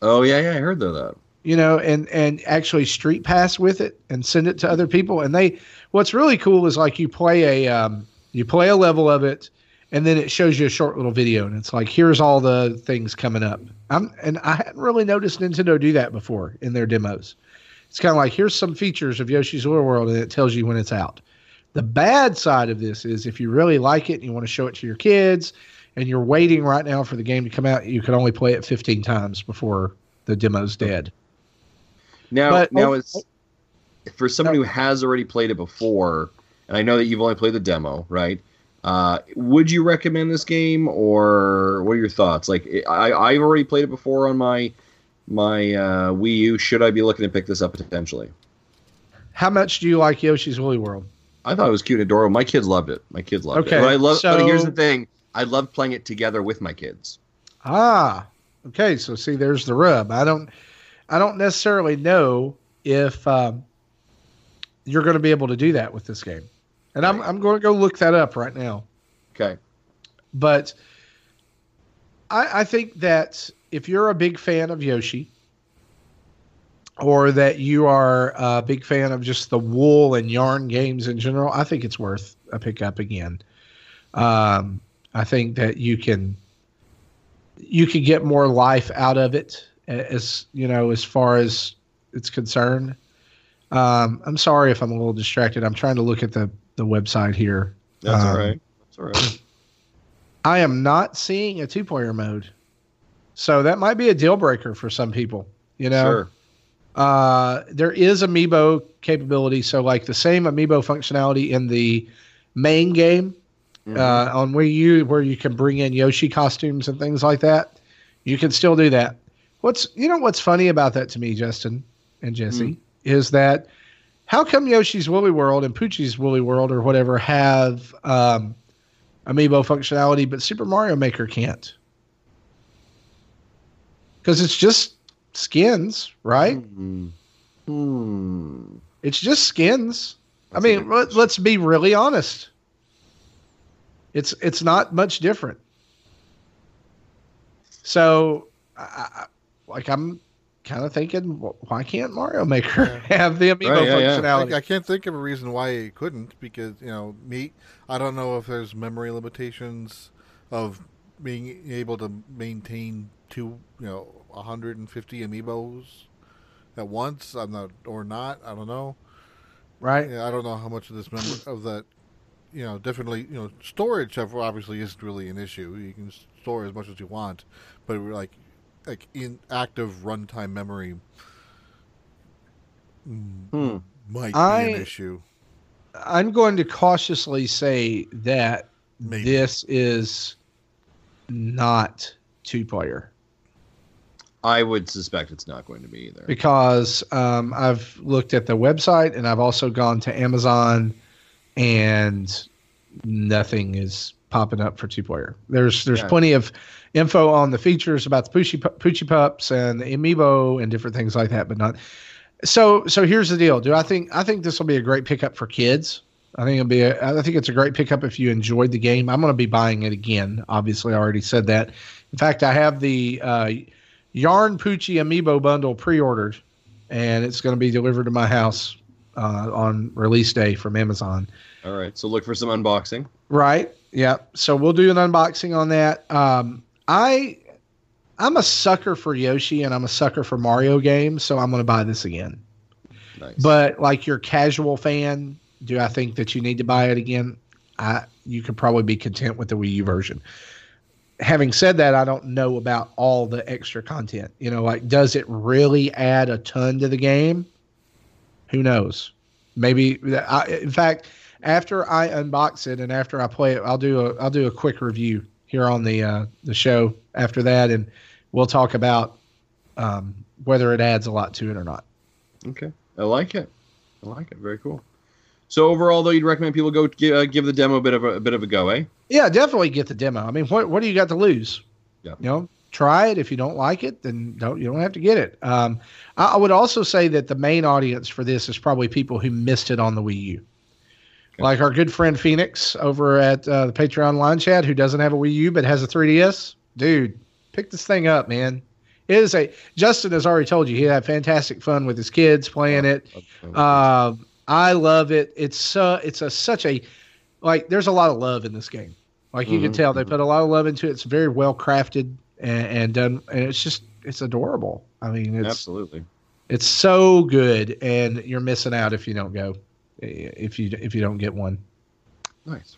oh, yeah, yeah. I heard of that. you know, and and actually street pass with it and send it to other people. And they, what's really cool is like you play a um, you play a level of it, and then it shows you a short little video, and it's like here's all the things coming up. I'm and I hadn't really noticed Nintendo do that before in their demos. It's kind of like here's some features of Yoshi's Woolly World, and it tells you when it's out. The bad side of this is if you really like it and you want to show it to your kids, and you're waiting right now for the game to come out, you can only play it 15 times before the demo's dead. Now, But- now oh, it's oh. for somebody who has already played it before, and I know that you've only played the demo, right? Uh, would you recommend this game, or what are your thoughts? Like, I I've already played it before on my my uh, Wii U. Should I be looking to pick this up potentially? How much do you like Yoshi's Woolly World? I thought it was cute and adorable. My kids loved it. My kids loved Okay, it. But I love. but here's the thing: I love playing it together with my kids. Ah, okay. So see, there's the rub. I don't, I don't necessarily know if um, you're going to be able to do that with this game, and I'm I'm going to go look that up right now. Okay. But I, I think that if you're a big fan of Yoshi, or that you are a big fan of just the wool and yarn games in general, I think it's worth a pickup again. Um, I think that you can you can get more life out of it as you know as far as it's concerned. Um, I'm sorry if I'm a little distracted. I'm trying to look at the the website here. That's Um, all right. That's all right. I am not seeing a two player mode. So that might be a deal breaker for some people. You know, Sure. uh, there is amiibo capability. So, like the same amiibo functionality in the main game Mhm. uh, on Wii U, where you can bring in Yoshi costumes and things like that, you can still do that. What's you know what's funny about that to me, Justin and Jesse, is that how come Yoshi's Woolly World and Poochy's Woolly World or whatever have um, amiibo functionality, but Super Mario Maker can't? Because it's just skins, right? Hmm. Hmm. It's just skins. That's I mean, let, let's be really honest. It's it's not much different. So, I, I, like I'm kind of thinking, wh- why can't Mario Maker have the amiibo Right, yeah, yeah. functionality? I, I can't think of a reason why it couldn't because you know me. I don't know if there's memory limitations of being able to maintain two, you know, 150 amiibos at once. I'm not or not. I don't know. right? I don't know how much of this memory of that. You know, definitely. You know, storage obviously isn't really an issue. You can store as much as you want, but we're like, like in active runtime memory mm, Hmm. might I- be an issue. I'm going to cautiously say that Maybe. this is not two player. I would suspect it's not going to be either. because um, I've looked at the website and I've also gone to Amazon, and nothing is popping up for two player. There's there's Yeah. plenty of info on the features about the Poochy Poochy pups and the amiibo and different things like that, but not. So so here's the deal. Do I think I think this will be a great pickup for kids? I think it'll be a, I think it's a great pickup if you enjoyed the game. I'm going to be buying it again. Obviously, I already said that. In fact, I have the uh, Yarn Poochy amiibo bundle pre-ordered, and it's going to be delivered to my house uh, on release day from Amazon. All right, so look for some unboxing. Right. Yeah. So we'll do an unboxing on that. Um, I I'm a sucker for Yoshi and I'm a sucker for Mario games, so I'm going to buy this again. Nice. But like your casual fan, do I think that you need to buy it again? I you could probably be content with the Wii U version. Having said that, I don't know about all the extra content. You know, like does it really add a ton to the game? Who knows? Maybe. I, in fact, after I unbox it and after I play it, I'll do a I'll do a quick review here on the uh, the show after that, and we'll talk about um, whether it adds a lot to it or not. Okay, I like it. I like it. Very cool. So overall, though, you'd recommend people go give, uh, give the demo a bit of a, a bit of a go, eh? Yeah, definitely get the demo. I mean, what what do you got to lose? Yeah. You know, try it. If you don't like it, then don't you don't have to get it. Um, I, I would also say that the main audience for this is probably people who missed it on the Wii U. Like our good friend Phoenix over at uh, the Patreon line chat, who doesn't have a Wii U but has a 3DS. Dude, pick this thing up, man. It is a Justin has already told you he had fantastic fun with his kids playing it. Um, I love it. It's uh, it's a such a like. There's a lot of love in this game. Like you can Mhm, tell, they put a lot of love into it. It's very well crafted and, and done, and it's just it's adorable. I mean, it's Absolutely. it's so good, and you're missing out if you don't go, if you if you don't get one. Nice.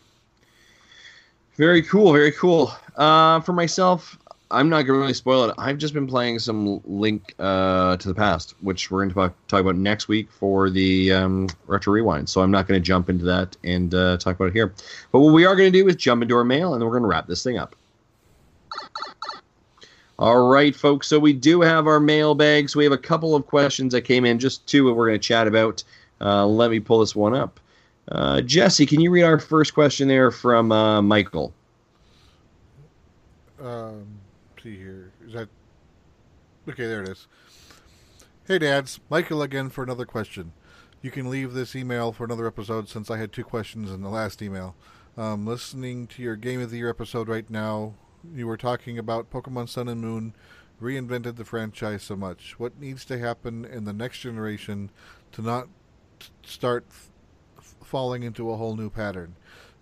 Very cool. Very cool. Uh, for myself, I'm not going to really spoil it. I've just been playing some Link uh, to the Past, which we're going to talk, about next week for the um, Retro Rewind. So I'm not going to jump into that and uh, talk about it here. But what we are going to do is jump into our mail, and then we're going to wrap this thing up. All right, folks. So we do have our mailbag. So we have a couple of questions that came in, just two that we're going to chat about. Uh, let me pull this one up. Uh, Jesse, can you read our first question there from uh, Michael? Um, see here. Is that okay? There it is. Hey, dads, Michael again for another question. You can leave this email for another episode since I had two questions in the last email. Um, listening to your Game of the Year episode right now, you were talking about Pokemon Sun and Moon reinvented the franchise so much. What needs to happen in the next generation to not start f- falling into a whole new pattern?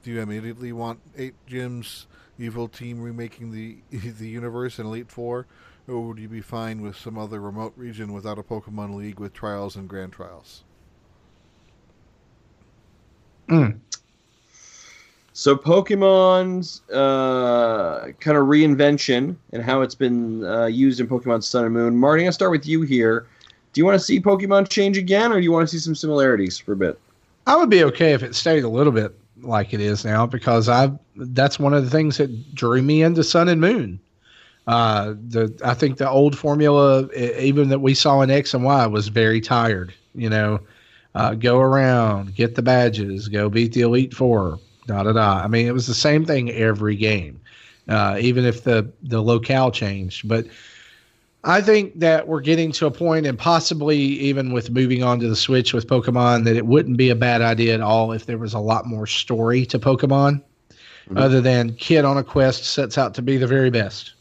Do you immediately want eight gyms, Evil Team remaking the the universe in Elite Four, or would you be fine with some other remote region without a Pokemon League with trials and grand trials? So Pokemon's uh, kind of reinvention and how it's been uh, used in Pokemon Sun and Moon. Marty, I'll start with you here. You want to see Pokemon change again, or do you want to see some similarities for a bit? I would be okay if it stayed a little bit like it is now because I that's one of the things that drew me into Sun and Moon. Uh, the I think the old formula, even that we saw in X and Y, was very tired. You know, uh, go around, get the badges, go beat the Elite Four, da da da. I mean, it was the same thing every game, uh, even if the the locale changed. But I think that we're getting to a point, and possibly even with moving on to the Switch with Pokemon, that it wouldn't be a bad idea at all if there was a lot more story to Pokemon, Mhm. other than kid on a quest sets out to be the very best.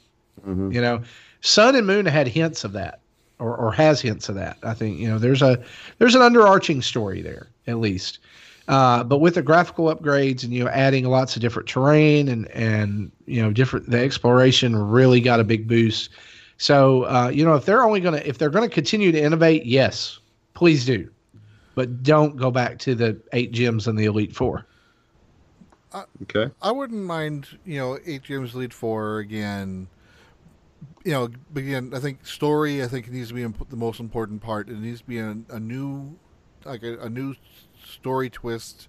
Mm-hmm. You know, Sun and Moon had hints of that, or, or has hints of that. I think you know there's a there's an underarching story there at least. Uh, but with the graphical upgrades and you know adding lots of different terrain and and you know different the exploration really got a big boost. So uh, you know if they're only gonna if they're gonna continue to innovate, yes, please do, but don't go back to the eight gyms and the Elite Four. Okay. I wouldn't mind, you know, eight gyms Elite Four again. You know, but again, I think story. I think it needs to be imp- the most important part. It needs to be a, a new, like a, a new story twist,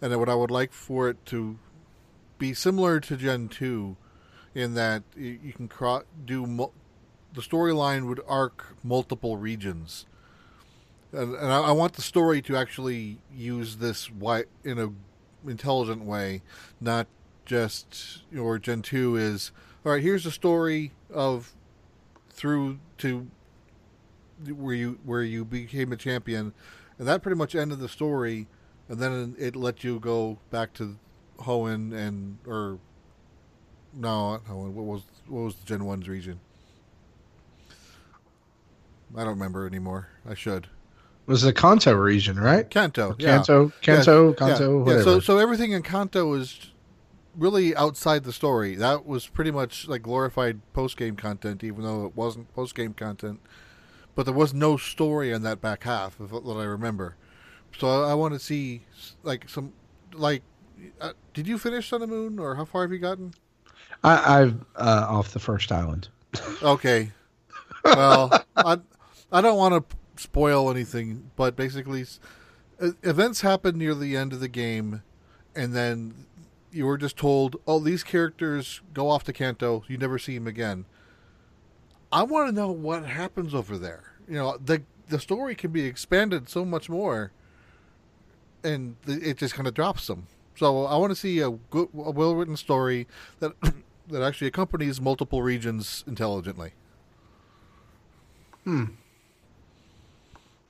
and what I would like for it to be similar to Gen Two, in that you, you can cro- do mul- the storyline would arc multiple regions, and, and I, I want the story to actually use this wi- in a intelligent way, not just or Gen two is all right. Here's the story of through to where you where you became a champion, and that pretty much ended the story, and then it let you go back to Hoenn and or no, Hoenn. What was what was the Gen One's region? I don't remember anymore. I should. It was the Kanto region, right? Kanto, yeah. Kanto, Kanto, yeah, Kanto, yeah, whatever. So so everything in Kanto was really outside the story. That was pretty much like glorified post game content, even though it wasn't post game content. But there was no story in that back half of what I remember. So I, I want to see like some like. Uh, did you finish Sun and Moon, or how far have you gotten? I, I've uh, off the first island. Okay. Well, I I don't want to spoil anything, but basically, events happen near the end of the game, and then you were just told, "Oh, these characters go off to Kanto. You never see them again." I want to know what happens over there. You know, the the story can be expanded so much more, and it just kind of drops them. So I want to see a good, a well written story that that actually accompanies multiple regions intelligently. Hmm.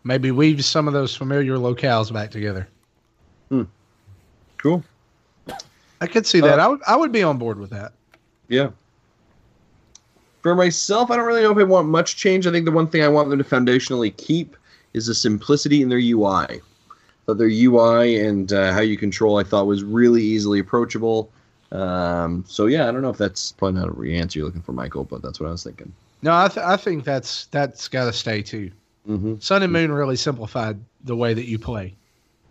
Maybe weave some of those familiar locales back together. Cool. I could see that. Uh, I would. I would be on board with that. Yeah. For myself, I don't really know if I want much change. I think the one thing I want them to foundationally keep is the simplicity in their UI. But their UI and uh, how you control, I thought was really easily approachable. Um, so yeah, I don't know if that's probably not a re answer you're looking for, Michael, but that's what I was thinking. No, I, th- I think that's that's got to stay too. Mm-hmm. Sun and Moon really simplified the way that you play.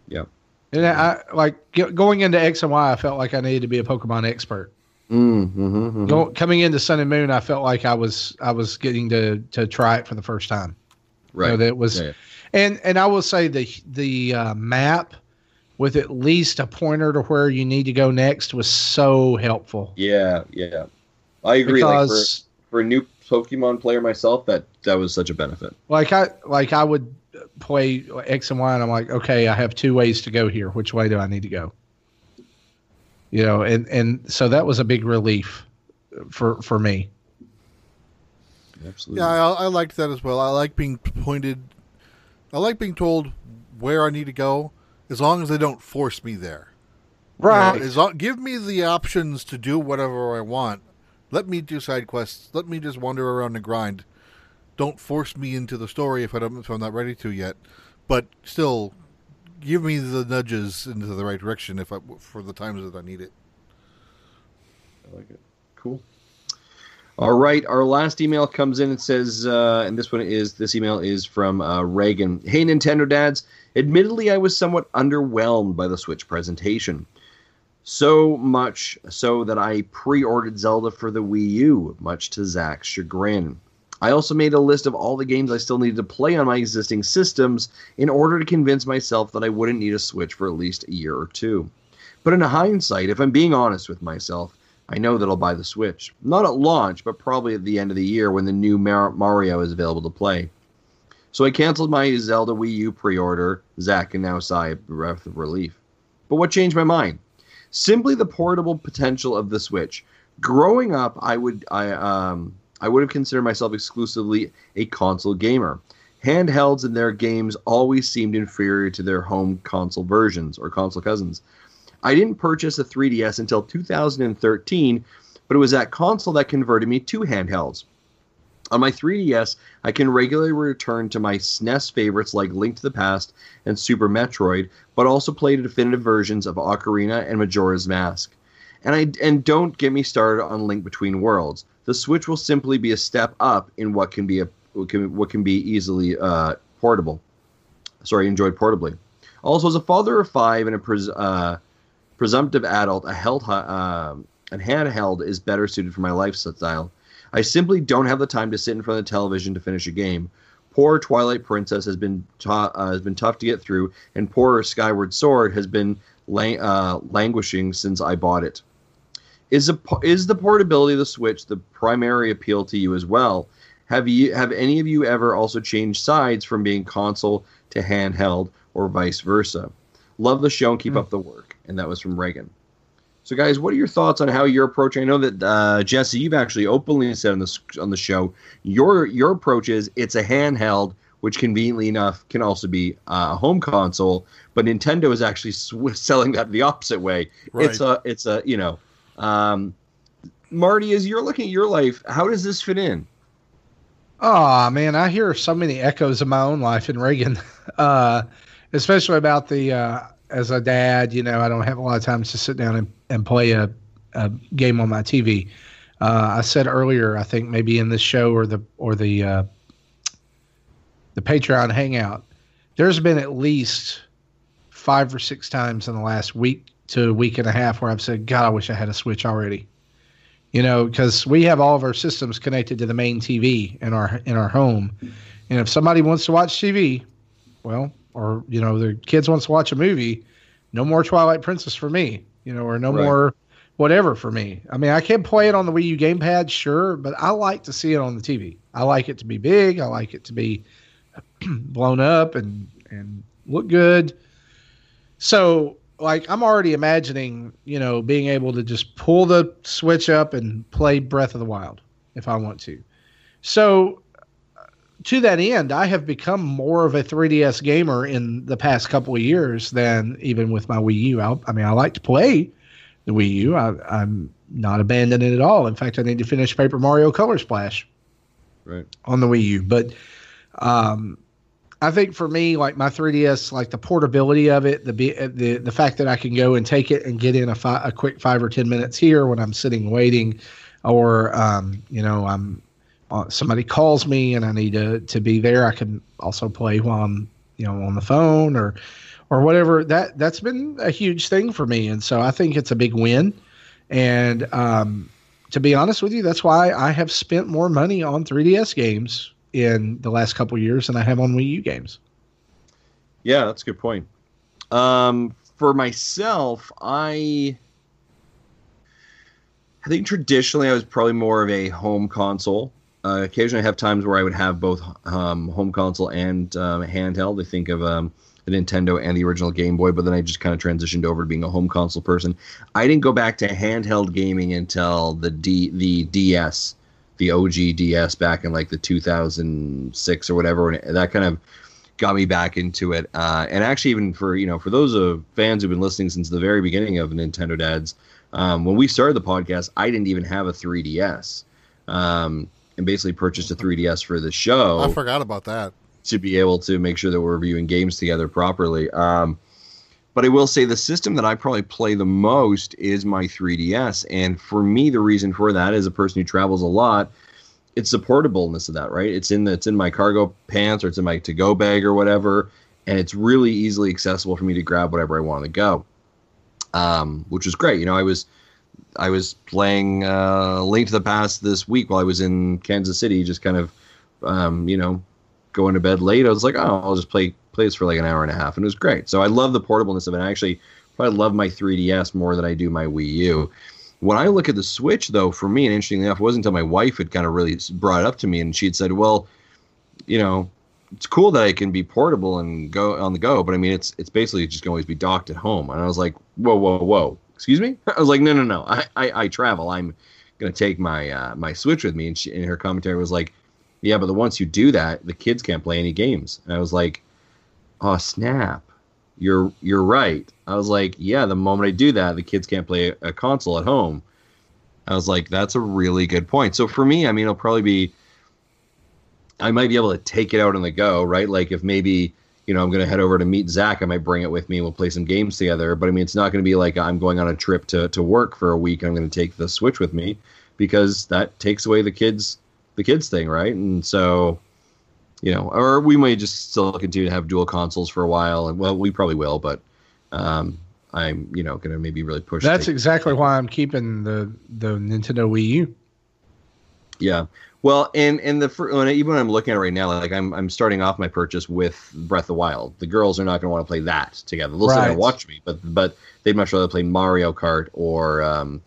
Yeah. And I like going into X and Y. I felt like I needed to be a Pokemon expert. Mm-hmm. Go, coming into Sun and Moon, I felt like I was I was getting to to try it for the first time. You know, Right. that was, Yeah, and and I will say the the uh, map with at least a pointer to where you need to go next was so helpful. Yeah, yeah. I agree. Like for, for new Pokemon player myself, that that was such a benefit. like I like I would play X and Y, and I'm like, okay, I have two ways to go here. Which way do I need to go? You know, and and so that was a big relief for for me. Absolutely. Yeah, I, I liked that as well. I like being pointed. I like being told where I need to go, as long as they don't force me there. You know, as long, give me the options to do whatever I want. Let me do side quests. Let me just wander around and grind. Don't force me into the story if, I don't, if I'm not ready to yet. But still, give me the nudges into the right direction if I, for the times that I need it. I like it. Cool. All right, our last email comes in. and says, uh, and this one is this email is from uh, Reagan. Hey, Nintendo dads. Admittedly, I was somewhat underwhelmed by the Switch presentation. So much so that I pre-ordered Zelda for the Wii U, much to Zach's chagrin. I also made a list of all the games I still needed to play on my existing systems in order to convince myself that I wouldn't need a Switch for at least a year or two. But in hindsight, if I'm being honest with myself, I know that I'll buy the Switch. Not at launch, but probably at the end of the year when the new Mar- Mario is available to play. So I canceled my Zelda Wii U pre order. Zach can now sigh a breath of relief. But what changed my mind? Simply the portable potential of the Switch. Growing up, I would I um I would have considered myself exclusively a console gamer. Handhelds and their games always seemed inferior to their home console versions or console cousins. I didn't purchase a 3DS until 2013, but it was that console that converted me to handhelds. On my 3DS, I can regularly return to my SNES favorites like Link to the Past and Super Metroid, but also play the definitive versions of Ocarina and Majora's Mask. And I and don't get me started on Link Between Worlds. The Switch will simply be a step up in what can be a what can, what can be easily uh, portable. Sorry, enjoyed portably. Also, as a father of five and a pres- uh, presumptive adult, a held uh, a handheld is better suited for my lifestyle. I simply don't have the time to sit in front of the television to finish a game. Poor Twilight Princess has been tou- uh, has been tough to get through, and poor Skyward Sword has been lang- uh, languishing since I bought it. Is a, is the portability of the Switch the primary appeal to you as well? Have you have any of you ever also changed sides from being console to handheld or vice versa? Love the show and keep up the work. And that was from Reagan. So, guys, what are your thoughts on how you're approaching? I know that uh, Jesse, you've actually openly said on the on the show your your approach is it's a handheld, which conveniently enough can also be a home console. But Nintendo is actually sw- selling that the opposite way. Right. It's a it's a you know, um, Marty, as you're looking at your life, how does this fit in? Oh man, I hear so many echoes of my own life in Reagan, uh, especially about the uh, as a dad. You know, I don't have a lot of times to sit down and, and play a, a game on my TV. Uh, I said earlier, I think maybe in this show or the or the uh, the Patreon hangout, there's been at least five or six times in the last week to week and a half where I've said, God, I wish I had a Switch already. You know because we have all of our systems connected to the main tv in our in our home. And if somebody wants to watch tv well or you know their kids wants to watch a movie no more twilight princess for me you know or no Right. more whatever for me i mean i can play it on the wii u gamepad sure but i like to see it on the tv i like it to be big i like it to be blown up and and look good so like I'm already imagining, you know, being able to just pull the switch up and play Breath of the Wild if I want to. So to that end, I have become more of a 3DS gamer in the past couple of years than even with my Wii U. I, I mean, I like to play the Wii U. I, I'm not abandoning it at all. In fact, I need to finish Paper Mario Color Splash Right. on the Wii U. But um, I think for me, like my 3DS, like the portability of it, the the the fact that I can go and take it and get in a fi- a quick five or ten minutes here when I'm sitting waiting, or um, you know I'm uh, somebody calls me and I need to to be there. I can also play while I'm you know on the phone or or whatever. That that's been a huge thing for me, and so I think it's a big win. And um, to be honest with you, that's why I have spent more money on 3DS games in the last couple years than I have on Wii U games. Yeah, that's a good point. Um, for myself, I I think traditionally I was probably more of a home console. Uh, occasionally, I have times where I would have both um, home console and um, handheld. I think of um, the Nintendo and the original Game Boy, but then I just kind of transitioned over to being a home console person. I didn't go back to handheld gaming until the D the DS, the OG DS back in like the 2006 or whatever, and that kind of got me back into it. Uh, and actually, even for you know, for those of fans who've been listening since the very beginning of Nintendo Dads, um, when we started the podcast, I didn't even have a 3DS, um, and basically purchased a 3DS for the show I forgot about that. to be able to make sure that we're reviewing games together properly. Um, but I will say the system that I probably play the most is my 3DS, and for me, the reason for that is a person who travels a lot, it's the portableness of that, right? It's in the, it's in my cargo pants or it's in my to-go bag or whatever, and it's really easily accessible for me to grab whatever I want to go, um, which is great. You know, I was I was playing uh, Link to the Past this week while I was in Kansas City, just kind of, um, you know, going to bed late. I was like, oh, I'll just play play this for like an hour and a half, and it was great. So I love the portableness of it. I actually probably love my 3DS more than I do my Wii U. When I look at the Switch, though, for me, and interestingly enough, it wasn't until my wife had kind of really brought it up to me, and she'd said, "Well, you know, it's cool that it can be portable and go on the go, but I mean, it's it's basically just going to always be docked at home." And I was like, "Whoa, whoa, whoa! Excuse me?" I was like, "No, no, no! I I, I travel. I'm to take my uh, my Switch with me." And, she, and her commentary was like, "Yeah, but the once you do that, the kids can't play any games." And I was like, "Oh snap! You're you're right." I was like, "Yeah, the moment I do that, the kids can't play a, a console at home." I was like, "That's a really good point." So for me, I mean, it'll probably be I might be able to take it out on the go, right? Like if maybe you know I'm going to head over to meet Zach, I might bring it with me and we'll play some games together. But I mean, it's not going to be like I'm going on a trip to to work for a week. I'm going to take the Switch with me because that takes away the kids the kids thing, right? And so you know, or we may just still continue to have dual consoles for a while, and well, we probably will, but um, I'm you know going to maybe really push. That's exactly why I'm keeping the the Nintendo Wii U. Yeah. Well, and and the when I- even when I'm looking at it right now, like I'm I'm starting off my purchase with Breath of the Wild. The girls are not going to want to play that together. They'll sit and watch me, but but they'd much rather play Mario Kart or um,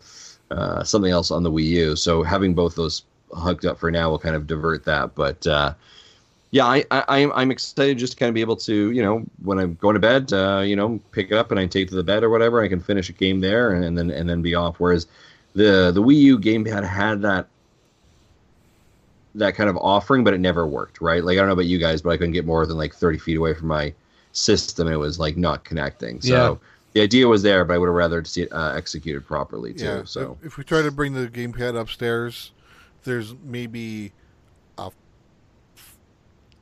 uh, something else on the Wii U. So having both those hooked up for now will kind of divert that. But uh, yeah, I, I I'm I'm excited just to kind of be able to you know when I'm going to bed, uh, you know, pick it up and I take it to the bed or whatever. I can finish a game there and, and then and then be off. Whereas the the Wii U gamepad had that that kind of offering, but it never worked. Right? Like I don't know about you guys, but I couldn't get more than like 30 feet away from my system. It was like not connecting. So. Yeah. The idea was there, but I would have rather see it uh, executed properly too. Yeah. so if, if we try to bring the gamepad upstairs, there's maybe a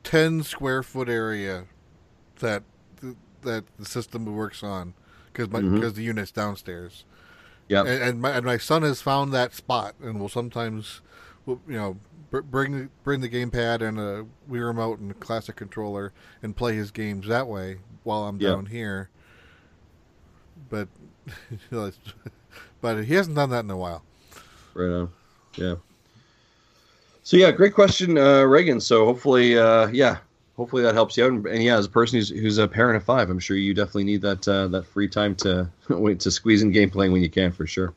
ten square foot area that that the system works on because because the unit's downstairs. yeah, And, and my and my son has found that spot and will sometimes, you know, br- bring bring the gamepad and a Wii remote and a classic controller and play his games that way while I'm Yeah. down here. But, you know, it's- but he hasn't done that in a while. Right on. Yeah. So yeah, great question, uh, Reagan. So hopefully, uh, yeah, hopefully that helps you out. And, and yeah, as a person who's, who's a parent of five, I'm sure you definitely need that uh, that free time to wait to squeeze in game playing when you can, for sure.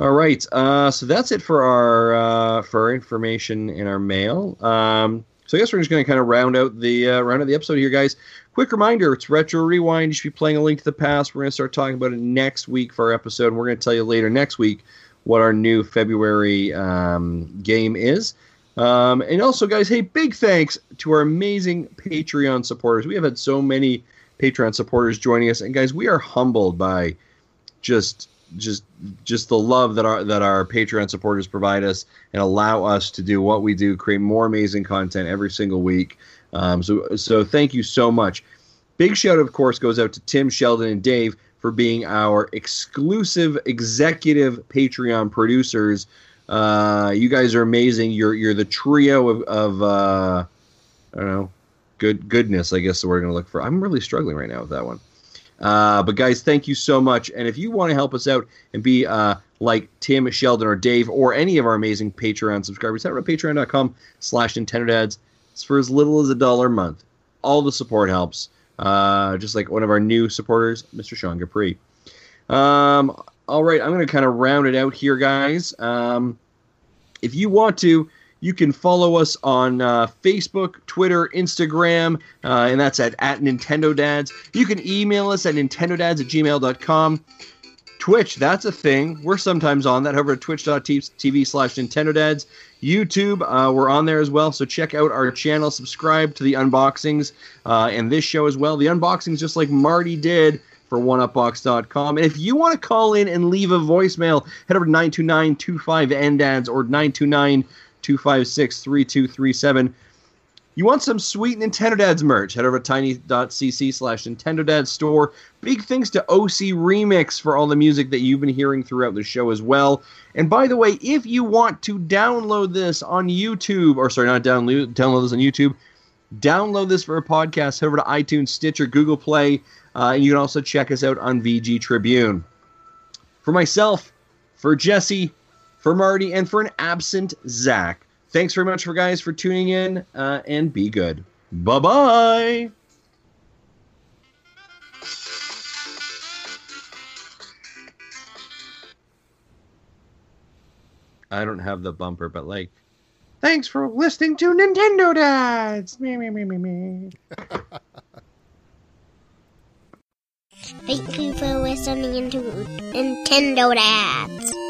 All right, uh, so that's it for our uh, for our information in our mail. Um, so I guess we're just going to kind of round out the uh, round out the episode here, guys. Quick reminder: it's Retro Rewind. You should be playing a Link to the Past. We're going to start talking about it next week for our episode. And we're going to tell you later next week what our new February um, game is. Um, and also, guys, hey, big thanks to our amazing Patreon supporters. We have had so many Patreon supporters joining us, and guys, we are humbled by just just just the love that our that our Patreon supporters provide us and allow us to do what we do, create more amazing content every single week. Um, so so thank you so much. Big shout, of course, goes out to Tim, Sheldon, and Dave for being our exclusive executive Patreon producers. Uh, you guys are amazing. You're you're the trio of, of uh, I don't know, good goodness. I guess we're gonna look for. I'm really struggling right now with that one. Uh, but guys, thank you so much. And if you want to help us out and be uh, like Tim, Sheldon, or Dave, or any of our amazing Patreon subscribers, head over to patreon.com slash Nintendo. It's for as little as a dollar a month. All the support helps. Uh, just like one of our new supporters, Mr. Sean Capri. Um, all right, I'm going to kind of round it out here, guys. Um, if you want to, you can follow us on uh, Facebook, Twitter, Instagram, uh, and that's at, at Nintendo Dads. You can email us at nintendodads at gmail.com. Twitch, that's a thing. We're sometimes on that. Over at twitch.tv slash Nintendo Dads. YouTube, uh, we're on there as well. So check out our channel. Subscribe to the unboxings uh, and this show as well. The unboxings, just like Marty did for oneupbox.com. And if you want to call in and leave a voicemail, head over to 929-25-NDADS or 929-256-3237. You want some sweet Nintendo Dads merch? Head over to tiny.cc slash Nintendo Dads store. Big thanks to OC Remix for all the music that you've been hearing throughout the show as well. And by the way, if you want to download this on YouTube, or sorry, not download download this on YouTube, download this for a podcast. Head over to iTunes, Stitcher, Google Play, uh, and you can also check us out on VG Tribune. For myself, for Jesse, for Marty, and for an absent Zach. Thanks very much for guys for tuning in, uh, and be good. Bye bye. I don't have the bumper, but like, thanks for listening to Nintendo Dads. Me me me me me. Thank you for listening to Nintendo Dads.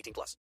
18 plus.